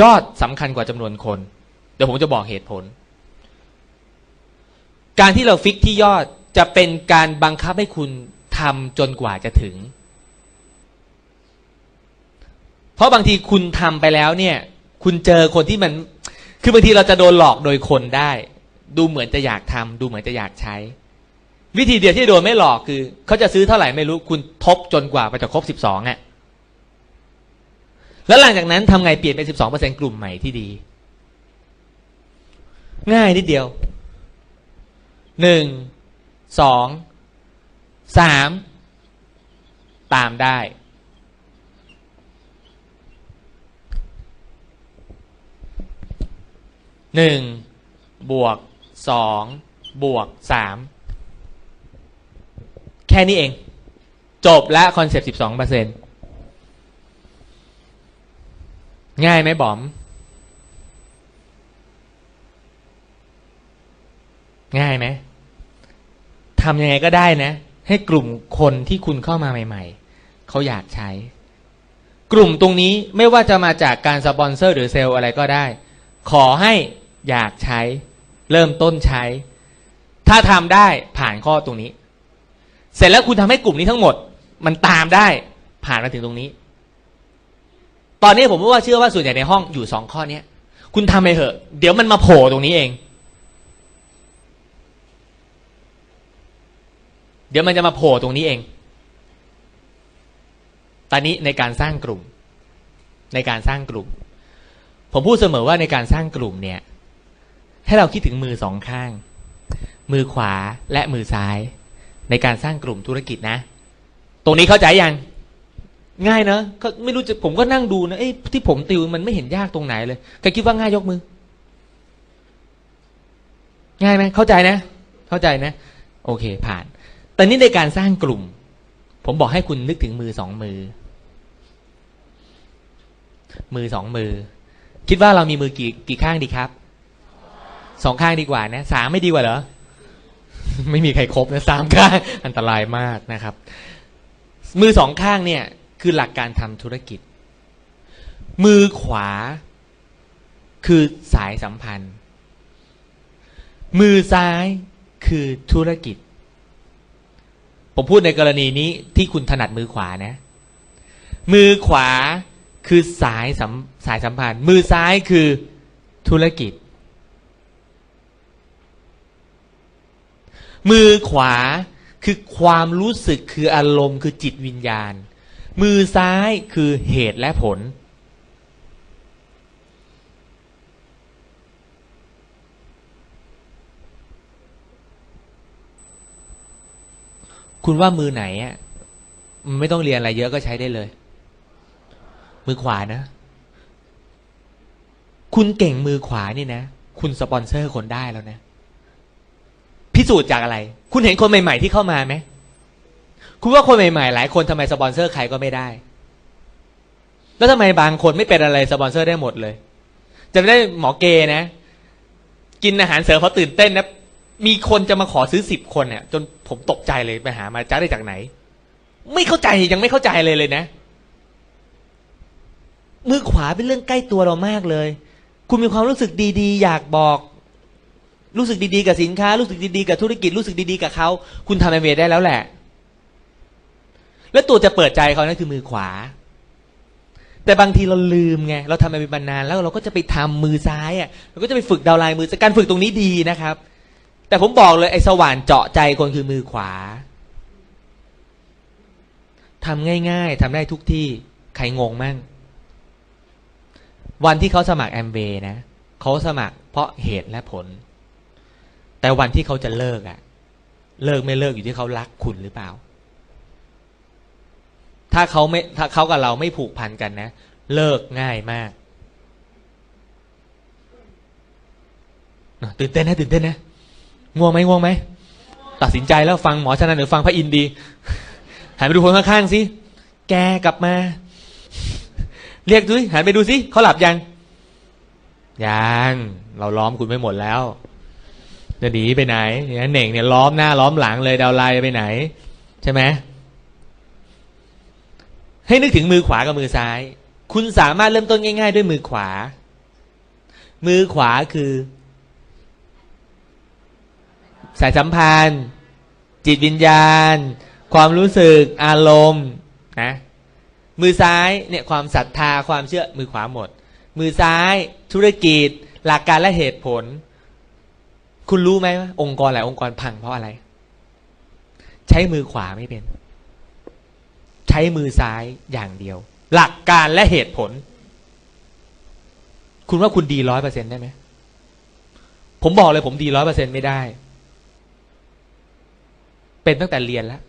ยอดสำคัญกว่าจำนวนคน เดี๋ยวผมจะบอกเหตุผล การที่เรา fix ที่ยอดจะเป็นการบังคับให้คุณทำจนกว่าจะถึง เพราะบางทีคุณทำไปแล้วเนี่ย คุณเจอคนที่มัน คือบางทีเราจะโดนหลอกโดยคนได้ ดูเหมือนจะอยากทำดูเหมือนจะอยากใช้ วิธีเดียวที่โดนไม่หลอกคือเขาจะซื้อเท่าไหร่ไม่รู้คุณทบจนกว่าไปจะครบสิบสองอะแล้วหลังจากนั้นทำไงเปลี่ยนเป็นสิบสองเปอร์เซ็นกลุ่มใหม่ที่ดี ง่ายนิดเดียวหนึ่งสองสามตามได้ หนึ่งบวกสองบวกสามแค่นี้เอง จบและคอนเซปต์สิบสองเปอร์เซ็นง่ายไหมบอม ง่ายไหมทำยังไงก็ได้นะ ให้กลุ่มคนที่คุณเข้ามาใหม่ ๆ เขาอยากใช้ กลุ่มตรงนี้ไม่ว่าจะมาจากการสปอนเซอร์หรือเซลล์อะไรก็ได้ ขอให้ อยากใช้ เริ่มต้นใช้ ถ้าทำได้ผ่านข้อตรงนี้ เสร็จแล้วคุณทำให้กลุ่มนี้ทั้งหมด มันตามได้ผ่านมาถึงตรงนี้ ตอนนี้ผมว่าเชื่อว่าส่วนใหญ่ในห้องอยู่สองข้อนี้คุณทำไปเถอะ เดี๋ยวมันมาโผล่ตรงนี้เอง เดี๋ยวมันจะมาโผล่ตรงนี้เอง ตอนนี้ในการสร้างกลุ่ม ในการสร้างกลุ่ม ผมพูดเสมอว่าในการสร้างกลุ่มเนี่ย ให้เราคิดถึงมือสองข้าง มือขวาและมือซ้าย ในการสร้างกลุ่มธุรกิจนะ ตรงนี้เข้าใจยังง่ายนะก็ไม่รู้จะผมก็นั่งดูนะเอ้ที่ผมติวมันไม่เห็นยากตรงไหนเลยใครคิดว่าง่ายยกมือ ง่ายไหมเข้าใจนะ เข้าใจนะ โอเค ผ่าน แต่นี่ในการสร้างกลุ่ม ผมบอกให้คุณนึกถึงมือสองมือ มือสองมือ คิดว่าเรามีมือกี่กี่ข้างดีครับ สองข้างดีกว่านะสามไม่ดีกว่าเหรอ ไม่มีใครครบนะสามข้าง อันตรายมากนะครับ มือสองข้างเนี่ย คือหลักการทำธุรกิจ มือขวา คือสายสัมพันธ์ มือซ้ายคือธุรกิจ ผมพูดในกรณีนี้ที่คุณถนัดมือขวานะ มือขวาคือสายสัมสายสัมพันธ์ มือซ้ายคือธุรกิจ มือขวาคือความรู้สึกคืออารมณ์คือจิตวิญญาณ มือซ้ายคือเหตุและผล คุณว่ามือไหนอะไม่ต้องเรียนอะไรเยอะก็ใช้ได้เลย มือขวานะ คุณเก่งมือขวานี่นะ คุณสปอนเซอร์คนได้แล้วนะ พิสูจน์จากอะไร คุณเห็นคนใหม่ ๆ ที่เข้ามาไหมคุณว่าคนใหม่ ๆ หลายคนทำไมสปอนเซอร์ใครก็ไม่ได้ แล้วทำไมบางคนไม่เป็นอะไรสปอนเซอร์ได้หมดเลยจะไได้หมอเกนะ กินอาหารเสริมเพราะตื่นเต้นนะมีคนจะมาขอซื้อสิบคนเนี่ยจนผมตกใจเลยไปหามาจ้าได้จากไหน ไม่เข้าใจยังไม่เข้าใจเลยเลยนะ มือขวาเป็นเรื่องใกล้ตัวเรามากเลย คุณมีความรู้สึกดีๆ อยากบอก รู้สึกดีๆกับสินค้า รู้สึกดีๆกับธุรกิจรู้สึกดีๆกับเขาคุณทำแอมเวได้แล้วแหละ แล้วตัวจะเปิดใจเขานั่นคือมือขวา แต่บางทีเราลืมไงเราทำแอมเวย์มานานแล้วเราก็จะไปทำมือซ้ายอะเราก็จะไปฝึกดาวไลน์มือการฝึกตรงนี้ดีนะครับ แต่ผมบอกเลยไอ้สว่านเจาะใจคนคือมือขวาทำง่ายๆทำได้ทุกที่ใครงงมั่งวันที่เขาสมัครแอมเวนะเขาสมัครเพราะเหตุและผล แต่วันที่เขาจะเลิกอะ่ะเลิกไม่เลิกอยู่ที่เขารักคุณหรือเปล่า ถ้าเขาไม่ถ้าเขากับเราไม่ผูกพันกันนะ เลิกง่ายมากตื่นเต้นนะตื่นเต้นนะง่วงไหมง่วงไหมตัดสินใจแล้วฟังหมอชนะหรือฟังพระอินทร์ดีหันไปดูคนข้างๆสิแกกลับมา เรียกดูสิหันไปดูสิเขาหลับยังยังเราล้อมคุณไปหมดแล้ว จะหนีไปไหนเนี่ยเหน่งเนี่ยล้อมหน้าล้อมหลังเลยดาวไลไปไหน ใช่ไหมให้นึกถึงมือขวากับมือซ้าย คุณสามารถเริ่มต้นง่าย ๆ ด้วยมือขวา มือขวาคือ สายสัมพันธ์ จิตวิญญาณ ความรู้สึกอารมณ์นะมือซ้ายเนี่ยความศรัทธาความเชื่อมือขวาหมด มือซ้ายธุรกิจ หลักการและเหตุผล คุณรู้ไหมว่าองค์กรหลายองค์กรพังเพราะอะไร ใช้มือขวาไม่เป็น ใช้มือซ้ายอย่างเดียว หลักการและเหตุผล คุณว่าคุณดีร้อยเปอร์เซ็นได้ไหมผมบอกเลยผมดีร้อยเปอร์เซ็นไม่ได้ เป็นตั้งแต่เรียนแล้ว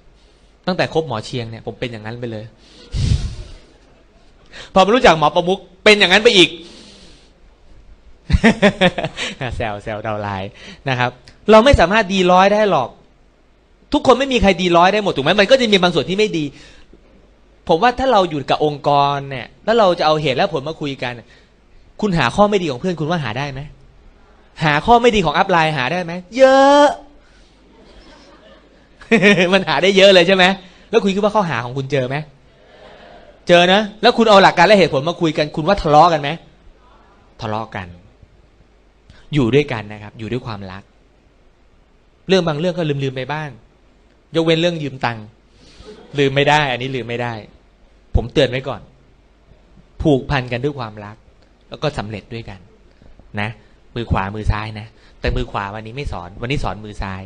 ตั้งแต่คบหมอเชียงเนี่ย ผมเป็นอย่างนั้นไปเลย พอมารู้จักหมอประมุกเป็นอย่างนั้นไปอีก แซวแซวดาวไลน์นะครับ เราไม่สามารถดีร้อยได้หรอก ทุกคนไม่มีใครดีร้อยได้หมดถูกไหมมันก็จะมีบางส่วนที่ไม่ดี ผมว่าถ้าเราอยู่กับองค์กรเนี่ย แล้วเราจะเอาเหตุและผลมาคุยกัน คุณหาข้อไม่ดีของเพื่อนคุณว่าหาได้ไหมหาข้อไม่ดีของอัพไลน์หาได้ไหมเยอะ มันหาได้เยอะเลยใช่ไหมแล้วคุณคิดว่าข้อหาของคุณเจอไหมเจอนะ แล้วคุณเอาหลักการและเหตุผลมาคุยกัน คุณว่าทะเลาะกันไหมทะเลาะกัน อยู่ด้วยกันนะครับ อยู่ด้วยความรัก เรื่องบางเรื่องก็ลืมลืมๆไปบ้าง ยกเว้นเรื่องยืมตังค์ลืมไม่ได้ อันนี้ลืมไม่ได้ ผมเตือนไว้ก่อน ผูกพันกันด้วยความรัก แล้วก็สำเร็จด้วยกัน นะ มือขวามือซ้ายนะ แต่มือขวาวันนี้ไม่สอน วันนี้สอนมือซ้าย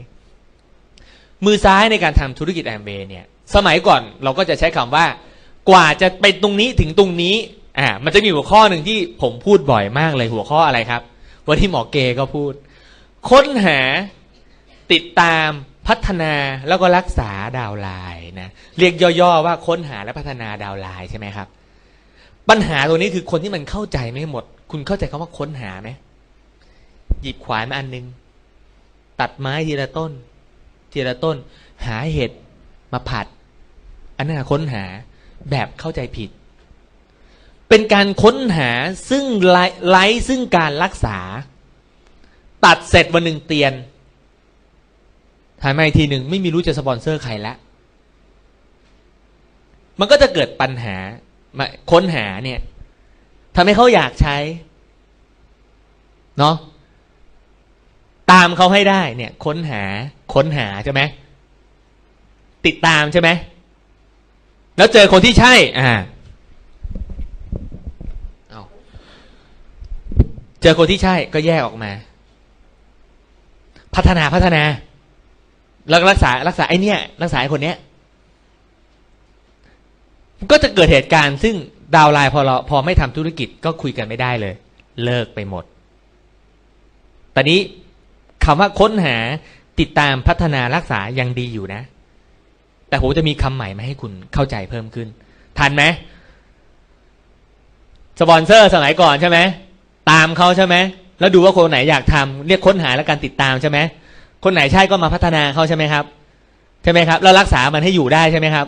มือซ้ายในการทำธุรกิจแอมเบเนี่ย สมัยก่อนเราก็จะใช้คำว่า กว่าจะไปตรงนี้ถึงตรงนี้ อ่า มันจะมีหัวข้อหนึ่งที่ผมพูดบ่อยมากเลยหัวข้ออะไรครับ วันที่หมอเกก็พูด ค้นหาติดตามพัฒนาแล้วก็รักษาดาวไลน์นะเรียกย่อๆว่าค้นหาและพัฒนาดาวไลน์ใช่ไหมครับ ปัญหาตัวนี้คือคนที่มันเข้าใจไม่หมด คุณเข้าใจคำว่าค้นหาไหมหยิบขวานมาอันหนึง ตัดไม้ทีละต้น ทีละต้น หาเห็ดมาผัด อันนั้นค้นหาแบบเข้าใจผิด เป็นการค้นหาซึ่งไร้ไร้ซึ่งการรักษา ตัดเสร็จวันหนึ่งเตียนถ่ายมาอีกทีหนึ่งไม่มีรู้จะสปอนเซอร์ใครละมันก็จะเกิดปัญหามาค้นหาเนี่ยทำให้เขาอยากใช้เนาะตามเขาให้ได้เนี่ย ค้นหาค้นหาใช่ไหมติดตามใช่ไหมแล้วเจอคนที่ใช่ อ่า เจอคนที่ใช่ก็แยกออกมา พัฒนาพัฒนา แล้วรักษารักษาไอ้นี่ยรักษาไอ้คนเนี้ยก็จะเกิดเหตุการณ์ซึ่งดาวไลน์พอเราพอไม่ทำธุรกิจก็คุยกันไม่ได้เลย เลิกไปหมด ตอนนี้คำว่าค้นหาติดตามพัฒนารักษายังดีอยู่นะ แต่ผมจะมีคำใหม่มาให้คุณเข้าใจเพิ่มขึ้น ทันไหมสปอนเซอร์สมัยก่อนใช่ไหม ตามเขาใช่ไหมแล้วดูว่าคนไหนอยากทำเรียกค้นหาและการติดตามใช่ไหมคนไหนใช่ก็มาพัฒนาเขาใช่ไหมครับใช่ไหมครับแล้วรักษามันให้อยู่ได้ใช่ไหมครับ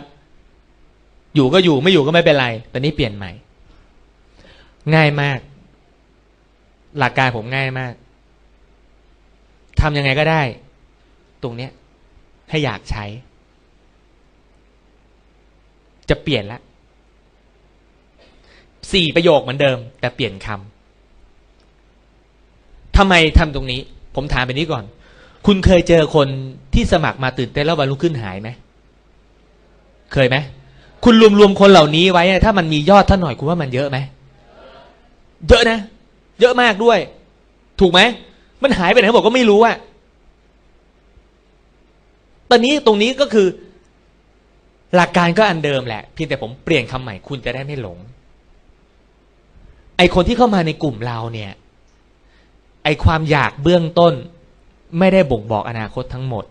อยู่ก็อยู่ไม่อยู่ก็ไม่เป็นไรตอนนี้เปลี่ยนใหม่ ง่ายมาก หลักการผมง่ายมากทำยังไงก็ได้ ตรงเนี้ย ให้อยากใช้ จะเปลี่ยนละสี่ประโยคเหมือนเดิม แต่เปลี่ยนคำ ทำไมทำตรงนี้ ผมถามไปนี้ก่อน คุณเคยเจอคนที่สมัครมาตื่นเต้นแล้ววันรุ่งขึ้นหายไหมเคยไหมคุณรวมๆคนเหล่านี้ไว้ถ้ามันมียอดท่านหน่อยคุณว่ามันเยอะไหมเยอะนะ เยอะมากด้วย ถูกไหมมันหายไปไหนบอกก็ไม่รู้อะตอนนี้ตรงนี้ก็คือ หลักการก็อันเดิมแหละเพียงแต่ผมเปลี่ยนคำใหม่คุณจะได้ไม่หลง ไอคนที่เข้ามาในกลุ่มเราเนี่ย ไอความอยากเบื้องต้น ไม่ได้บ่งบอกอนาคตทั้งหมด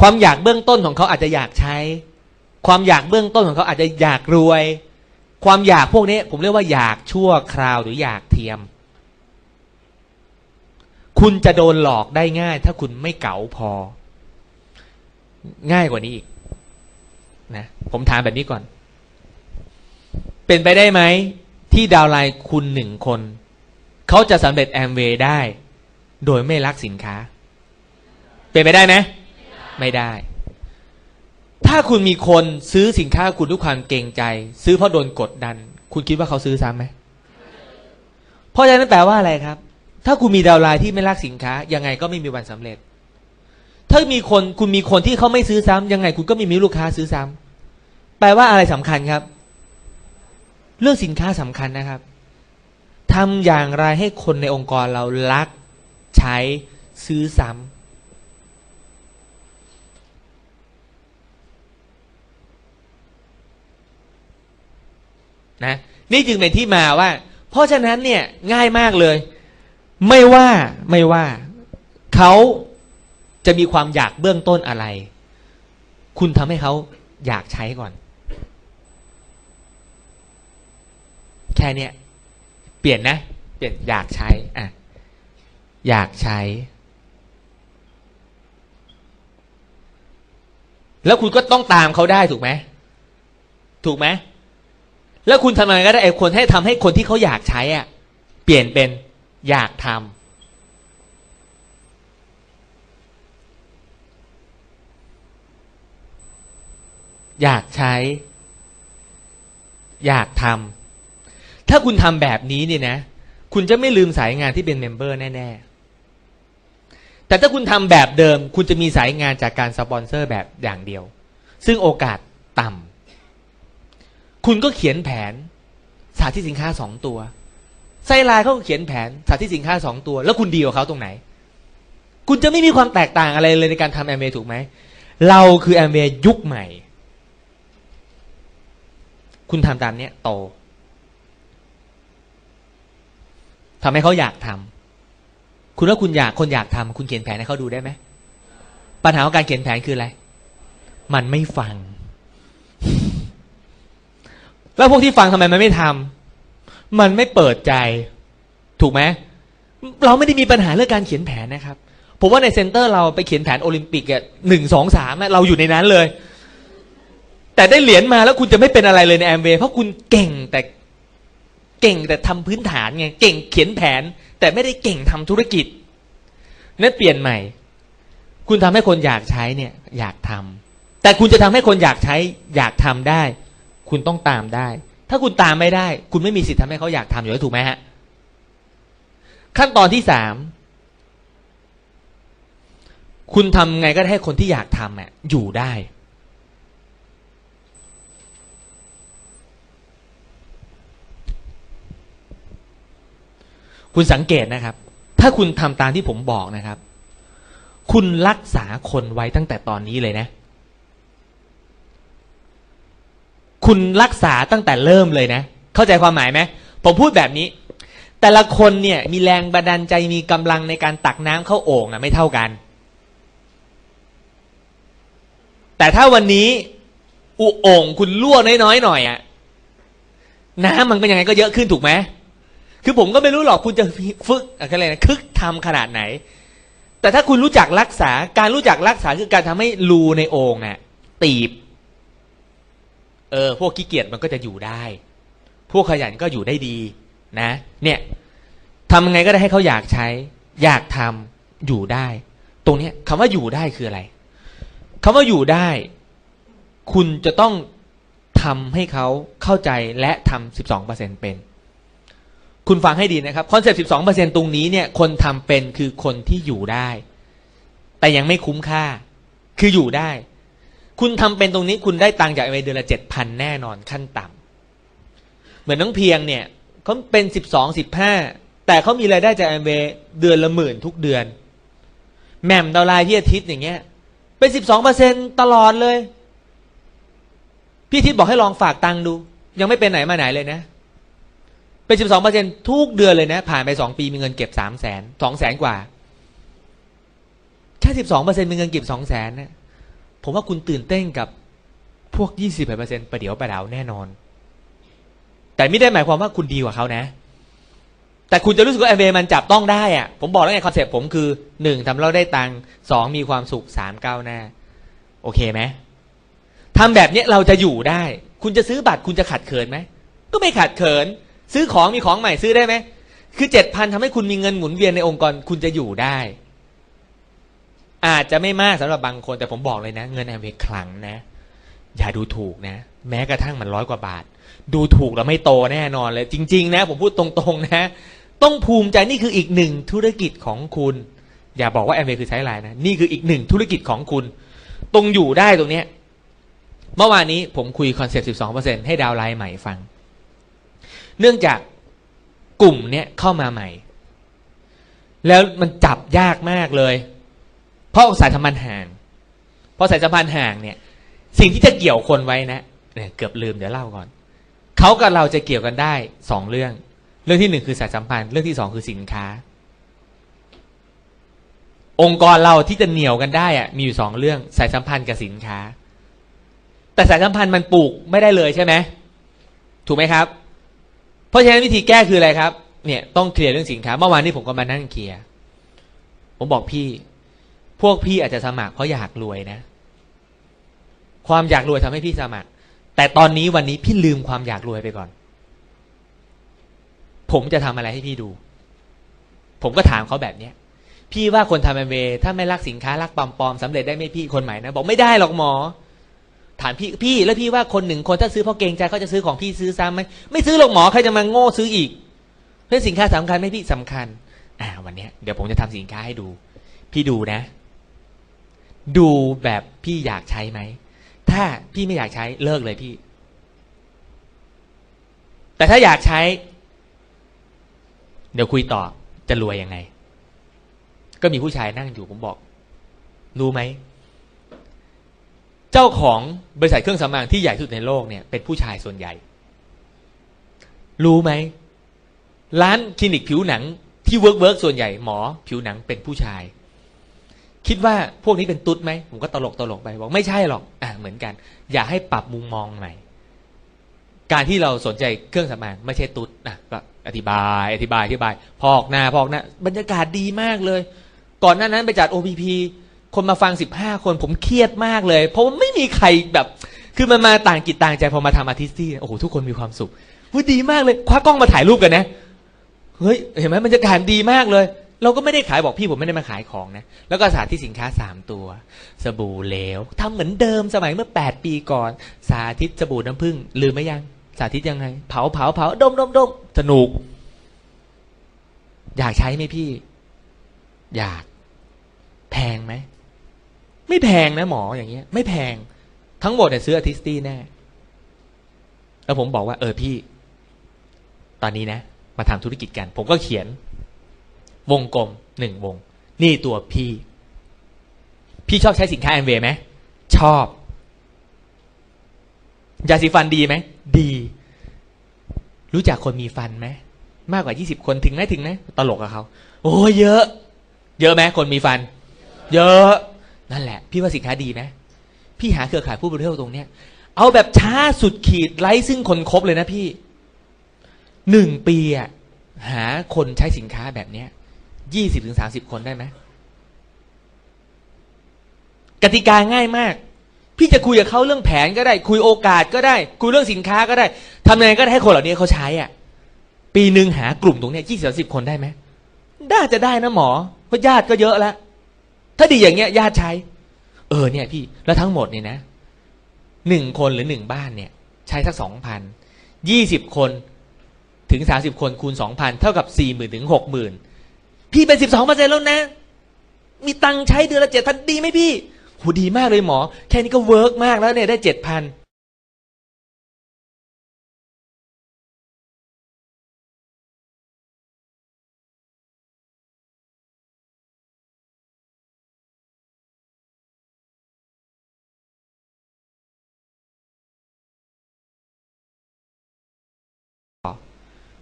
ความอยากเบื้องต้นของเขาอาจจะอยากใช้ ความอยากเบื้องต้นของเขาอาจจะอยากรวย ความอยากพวกนี้ ผมเรียกว่าอยากชั่วคราวหรืออยากเทียม คุณจะโดนหลอกได้ง่าย ถ้าคุณไม่เก๋าพอ ง่ายกว่านี้อีกนะผมถามแบบนี้ก่อน เป็นไปได้ไหมที่ดาวไลน์คุณหนึ่งคน เขาจะสำเร็จแอมเวย์ได้ โดยไม่รักสินค้า เป็นไปได้ไหมไม่ได้ ถ้าคุณมีคนซื้อสินค้าคุณด้วยความเกรงใจ ซื้อเพราะโดนกดดัน คุณคิดว่าเขาซื้อซ้ำไหมเพราะฉะนั้นแปลว่าอะไรครับ ถ้าคุณมีดาวไลน์ที่ไม่รักสินค้า ยังไงก็ไม่มีวันสำเร็จ ถ้ามีคนคุณมีคนที่เขาไม่ซื้อซ้ำยังไงคุณก็ไม่มีลูกค้าซื้อซ้ำแปลว่าอะไรสำคัญครับ เรื่องสินค้าสำคัญนะครับ ทำอย่างไรให้คนในองค์กรเรารักใช้ซื้อซ้ำนะนี่จึงเป็นที่มาว่า เพราะฉะนั้นเนี่ยง่ายมากเลย ไม่ว่าไม่ว่าเขาจะมีความอยากเบื้องต้นอะไร คุณทำให้เขาอยากใช้ก่อน แค่เนี้ย เปลี่ยนนะ เปลี่ยนอยากใช้อะอยากใช้ แล้วคุณก็ต้องตามเขาได้ถูกไหมถูกไหมแล้วคุณทำยังไงก็ได้ไอ้คนให้ทำให้คนที่เขาอยากใช้อะ เปลี่ยนเป็นอยากทำอยากใช้ อยากทำ ถ้าคุณทำแบบนี้เนี่ยนะ คุณจะไม่ลืมสายงานที่เป็น member แน่ ๆ แต่ถ้าคุณทำแบบเดิม คุณจะมีสายงานจากการสปอนเซอร์แบบอย่างเดียว ซึ่งโอกาสต่ำคุณก็เขียนแผนสาธิตสินค้าสองตัว sideline เขาก็เขียนแผนสาธิตสินค้าสองตัว แล้วคุณดีกว่าเขาตรงไหน คุณจะไม่มีความแตกต่างอะไรเลยในการทำแอมเวถูกไหม เราคือแอมเวยุคใหม่ คุณทำตามเนี้ยโต ทำให้เขาอยากทำคุณว่าคุณอยากคนอยากทำคุณเขียนแผนให้เขาดูได้ไหมปัญหาของการเขียนแผนคืออะไร มันไม่ฟัง แล้วพวกที่ฟังทำไมมันไม่ทำมันไม่เปิดใจ ถูกไหมเราไม่ได้มีปัญหาเรื่องการเขียนแผนนะครับผมว่าใน center เราไปเขียนแผนโอลิมปิกอะหนึ่งสองสามเราอยู่ในนั้นเลย แต่ได้เหรียญมาแล้วคุณจะไม่เป็นอะไรเลยในแอมเวย์เพราะคุณเก่งแต่ เก่งแต่ทำพื้นฐานไงเก่งเขียนแผน แต่ไม่ได้เก่งทำธุรกิจนั่นเปลี่ยนใหม่ คุณทำให้คนอยากใช้เนี่ย อยากทำแต่คุณจะทำให้คนอยากใช้ อยากทำได้ คุณต้องตามได้ ถ้าคุณตามไม่ได้ คุณไม่มีสิทธิ์ทำให้เขาอยากทำอยู่แล้วถูกไหมฮะขั้นตอนที่สามคุณทำไงก็ได้ให้คนที่อยากทำอะอยู่ได้ คุณสังเกตนะครับ ถ้าคุณทำตามที่ผมบอกนะครับ คุณรักษาคนไว้ตั้งแต่ตอนนี้เลยนะ คุณรักษาตั้งแต่เริ่มเลยนะ เข้าใจความหมายไหมผมพูดแบบนี้ แต่ละคนเนี่ย มีแรงบันดาลใจมีกำลังในการตักน้ำเข้าโอ่งอะไม่เท่ากัน แต่ถ้าวันนี้อุโอ่งคุณรั่วน้อยๆหน่อยอะน้ำมันก็ยังไงก็เยอะขึ้นถูกไหม คือผมก็ไม่รู้หรอกคุณจะฝึกอะไรนะคึกทำขนาดไหน แต่ถ้าคุณรู้จักรักษาการรู้จักรักษาคือการทำให้รูในโอ่งน่ะตีบ เออ พวกขี้เกียจมันก็จะอยู่ได้ พวกขยันก็อยู่ได้ดี นะ เนี่ยทำยังไงก็ได้ให้เขาอยากใช้ อยากทำอยู่ได้ ตรงเนี้ยคำว่าอยู่ได้คืออะไรคำว่าอยู่ได้ คุณจะต้องทำให้เขาเข้าใจและทำสิบสองเปอร์เซ็นต์เป็น คุณฟังให้ดีนะครับ concept สิบสองเปอร์เซ็นตรงนี้เนี่ยคนทำเป็นคือคนที่อยู่ได้ แต่ยังไม่คุ้มค่า คืออยู่ได้ คุณทำเป็นตรงนี้คุณได้ตังค์จากเอเดือนละเจ็ดพันแน่นอนขั้นต่ำเหมือนน้องเพียงเนี่ยเขาเป็นสิบสองสิบห้าแต่เขามีรายได้จากแอมเวเดือนละหมื่นทุกเดือน แหม่มดาวไลน์ที่อาทิตย์อย่างเงี้ย เป็นสิบสองเปอร์เซ็นตลอดเลย พี่อาทิตย์บอกให้ลองฝากตังค์ดู ยังไม่เป็นไหนมาไหนเลยนะ เป็นสิบสองเปอร์เซ็นทุกเดือนเลยนะ ผ่านไปสองปีมีเงินเก็บสามแสนสองแสนกว่า แค่สิบสองเปอร์เซ็นต์มีเงินเก็บสองแสนนะผมว่าคุณตื่นเต้นกับพวกยี่สิบเปอร์เซ็นต์ประเดี๋ยวประดาวแน่นอน แต่ไม่ได้หมายความว่าคุณดีกว่าเขานะ แต่คุณจะรู้สึกว่าแอมเวมันจับต้องได้อะผมบอกแล้วไง concept ผมคือหนึ่งทำเราได้ตังสองมีความสุขสามก้าวหน้า โอเคไหมทำแบบนี้เราจะอยู่ได้ คุณจะซื้อบัตรคุณจะขัดเขินไหมก็ไม่ขัดเขิน ซื้อของมีของใหม่ซื้อได้ไหมคือเจ็ดพันทำให้คุณมีเงินหมุนเวียนในองค์กรคุณจะอยู่ได้ อาจจะไม่มากสำหรับบางคน แต่ผมบอกเลยนะ เงินแอมเวคลังนะ อย่าดูถูกนะ แม้กระทั่งมันร้อยกว่าบาท ดูถูกแล้วไม่โตแน่นอนเลย จริง ๆ นะ ผมพูดตรงๆนะ ต้องภูมิใจนี่คืออีกหนึ่งธุรกิจของคุณ อย่าบอกว่าแอมเวคือ sideline นะนี่คืออีกหนึ่งธุรกิจของคุณ ตรงอยู่ได้ตรงเนี้ยเมื่อวานนี้ผมคุย concept 12%ให้ดาวไลน์ใหม่ฟัง เนื่องจากกลุ่มเนี้ยเข้ามาใหม่ แล้วมันจับยากมากเลย เพราะสายสัมพันธ์ห่างเพราะสายสัมพันธ์ห่างเนี่ย สิ่งที่จะเกี่ยวคนไว้นะเนี่ยเกือบลืมเดี๋ยวเล่าก่อนเขากับเราจะเกี่ยวกันได้สองเรื่อง เรื่องที่หนึ่งคือสายสัมพันธ์เรื่องที่สองคือสินค้า องค์กรเราที่จะเหนี่ยวกันได้อะมีอยู่สองเรื่องสายสัมพันธ์กับสินค้า แต่สายสัมพันธ์มันปลูกไม่ได้เลยใช่ไหมถูกไหมครับ เพราะฉะนั้นวิธีแก้คืออะไรครับ เนี่ยต้องเคลียร์เรื่องสินค้า เมื่อวานนี้ผมก็มานั่งเคลียร์ ผมบอกพี่ พวกพี่อาจจะสมัครเพราะอยากรวยนะ ความอยากรวยทำให้พี่สมัคร แต่ตอนนี้วันนี้พี่ลืมความอยากรวยไปก่อน ผมจะทำอะไรให้พี่ดู ผมก็ถามเขาแบบเนี้ยพี่ว่าคนทำแอมเวย์ถ้าไม่รักสินค้ารักปลอมๆสำเร็จได้ไหมพี่คนใหม่นะ บอกไม่ได้หรอกหมอ ถามพี่พี่แล้วพี่ว่าคนหนึ่งคนถ้าซื้อเพราะเกรงใจเขาจะซื้อของพี่ซื้อซ้ำไหมไม่ซื้อหรอกหมอใครจะมาโง่ซื้ออีก เพราะสินค้าสำคัญไหมพี่สำคัญ อ่า วันเนี้ยเดี๋ยวผมจะทำสินค้าให้ดู พี่ดูนะ ดูแบบพี่อยากใช้ไหมถ้าพี่ไม่อยากใช้เลิกเลยพี่ แต่ถ้าอยากใช้ เดี๋ยวคุยต่อจะรวยยังไง ก็มีผู้ชายนั่งอยู่ผมบอก รู้ไหม เจ้าของบริษัทเครื่องสำอางที่ใหญ่ที่สุดในโลกเนี่ยเป็นผู้ชายส่วนใหญ่ รู้ไหม ร้านคลินิกผิวหนังที่ work work ส่วนใหญ่หมอผิวหนังเป็นผู้ชาย คิดว่าพวกนี้เป็นตุ๊ดไหมผมก็ตลกตลกไปบอกไม่ใช่หรอกอ่าเหมือนกัน อย่าให้ปรับมุมมองใหม่การที่เราสนใจเครื่องสำอางไม่ใช่ตุ๊ดนะก็อธิบายอธิบายอธิบาย พอกหน้าพอกหน้าบรรยากาศดีมากเลย ก่อนหน้านั้นไปจัด OPP คนมาฟังสิบห้าคนผมเครียดมากเลย เพราะว่าไม่มีใครแบบ คือมันมาต่างกิจต่างใจพอมาทำอาร์ติสตี้โอ้โหทุกคนมีความสุขเฮ้ยดีมากเลย คว้ากล้องมาถ่ายรูปกันนะเฮ้ยเห็นไหมบรรยากาศดีมากเลย เราก็ไม่ได้ขายบอกพี่ผมไม่ได้มาขายของนะ แล้วก็สาธิตสินค้าสามตัว สบู่เหลวทำเหมือนเดิมสมัยเมื่อแปดปีก่อน สาธิตสบู่น้ำผึ้งลืมไหมยัง สาธิตยังไง เผาเผาเผาดมดมดมสนุก อยากใช้ไหมพี่ อยาก แพงไหม ไม่แพงนะหมออย่างเงี้ย ไม่แพงทั้งหมดเนี่ยซื้ออาทิสตี้แน่ แล้วผมบอกว่า เออพี่ ตอนนี้นะ มาทำธุรกิจกัน ผมก็เขียน วงกลมหนึ่งวง นี่ตัวพี่ พี่ชอบใช้สินค้าแอมเวย์ไหมชอบยาสีฟันดีไหมดี รู้จักคนมีฟันไหมมากกว่ายี่สิบคนถึงไหมถึงไหมตลกกับเขาโอ้เยอะ เยอะไหมคนมีฟัน เยอะ นั่นแหละ พี่ว่าสินค้าดีไหมพี่หาเครือข่ายผู้บริโภคตรงเนี้ย เอาแบบช้าสุดขีดไร้ซึ่งคนครบเลยนะพี่หนึ่งปีอะหาคนใช้สินค้าแบบเนี้ยยี่สิบถึงสาสิบคนได้ไหมกติกาง่ายมาก พี่จะคุยกับเขาเรื่องแผนก็ได้ คุยโอกาสก็ได้ คุยเรื่องสินค้าก็ได้ทำยังไงก็ได้ให้คนเหล่านี้เขาใช้อะ ปีหนึ่งหากลุ่มตรงเนี้ยยี่สิบสิบคนได้ไหมน่าจะได้นะหมอเพราะญาติก็เยอะแล้ว ถ้าดีอย่างเงี้ยญาติใช้ เออเนี่ยพี่แล้วทั้งหมดเนี่ยนะหนึ่งคนหรือหนึ่งบ้านเนี่ย ใช้สักสองพันยี่สิบคนถึงสาสิบคนคูณสองพันเท่ากับสี่หมื่นถึงหกหมื่นพี่เป็นสิบสองเปอร์เซ็นต์แล้วนะ มีตังค์ใช้เดือนละเจ็ดพันดีไหมพี่โหดีมากเลยหมอ แค่นี้ก็ work มากแล้วเนี่ยได้เจ็ดพัน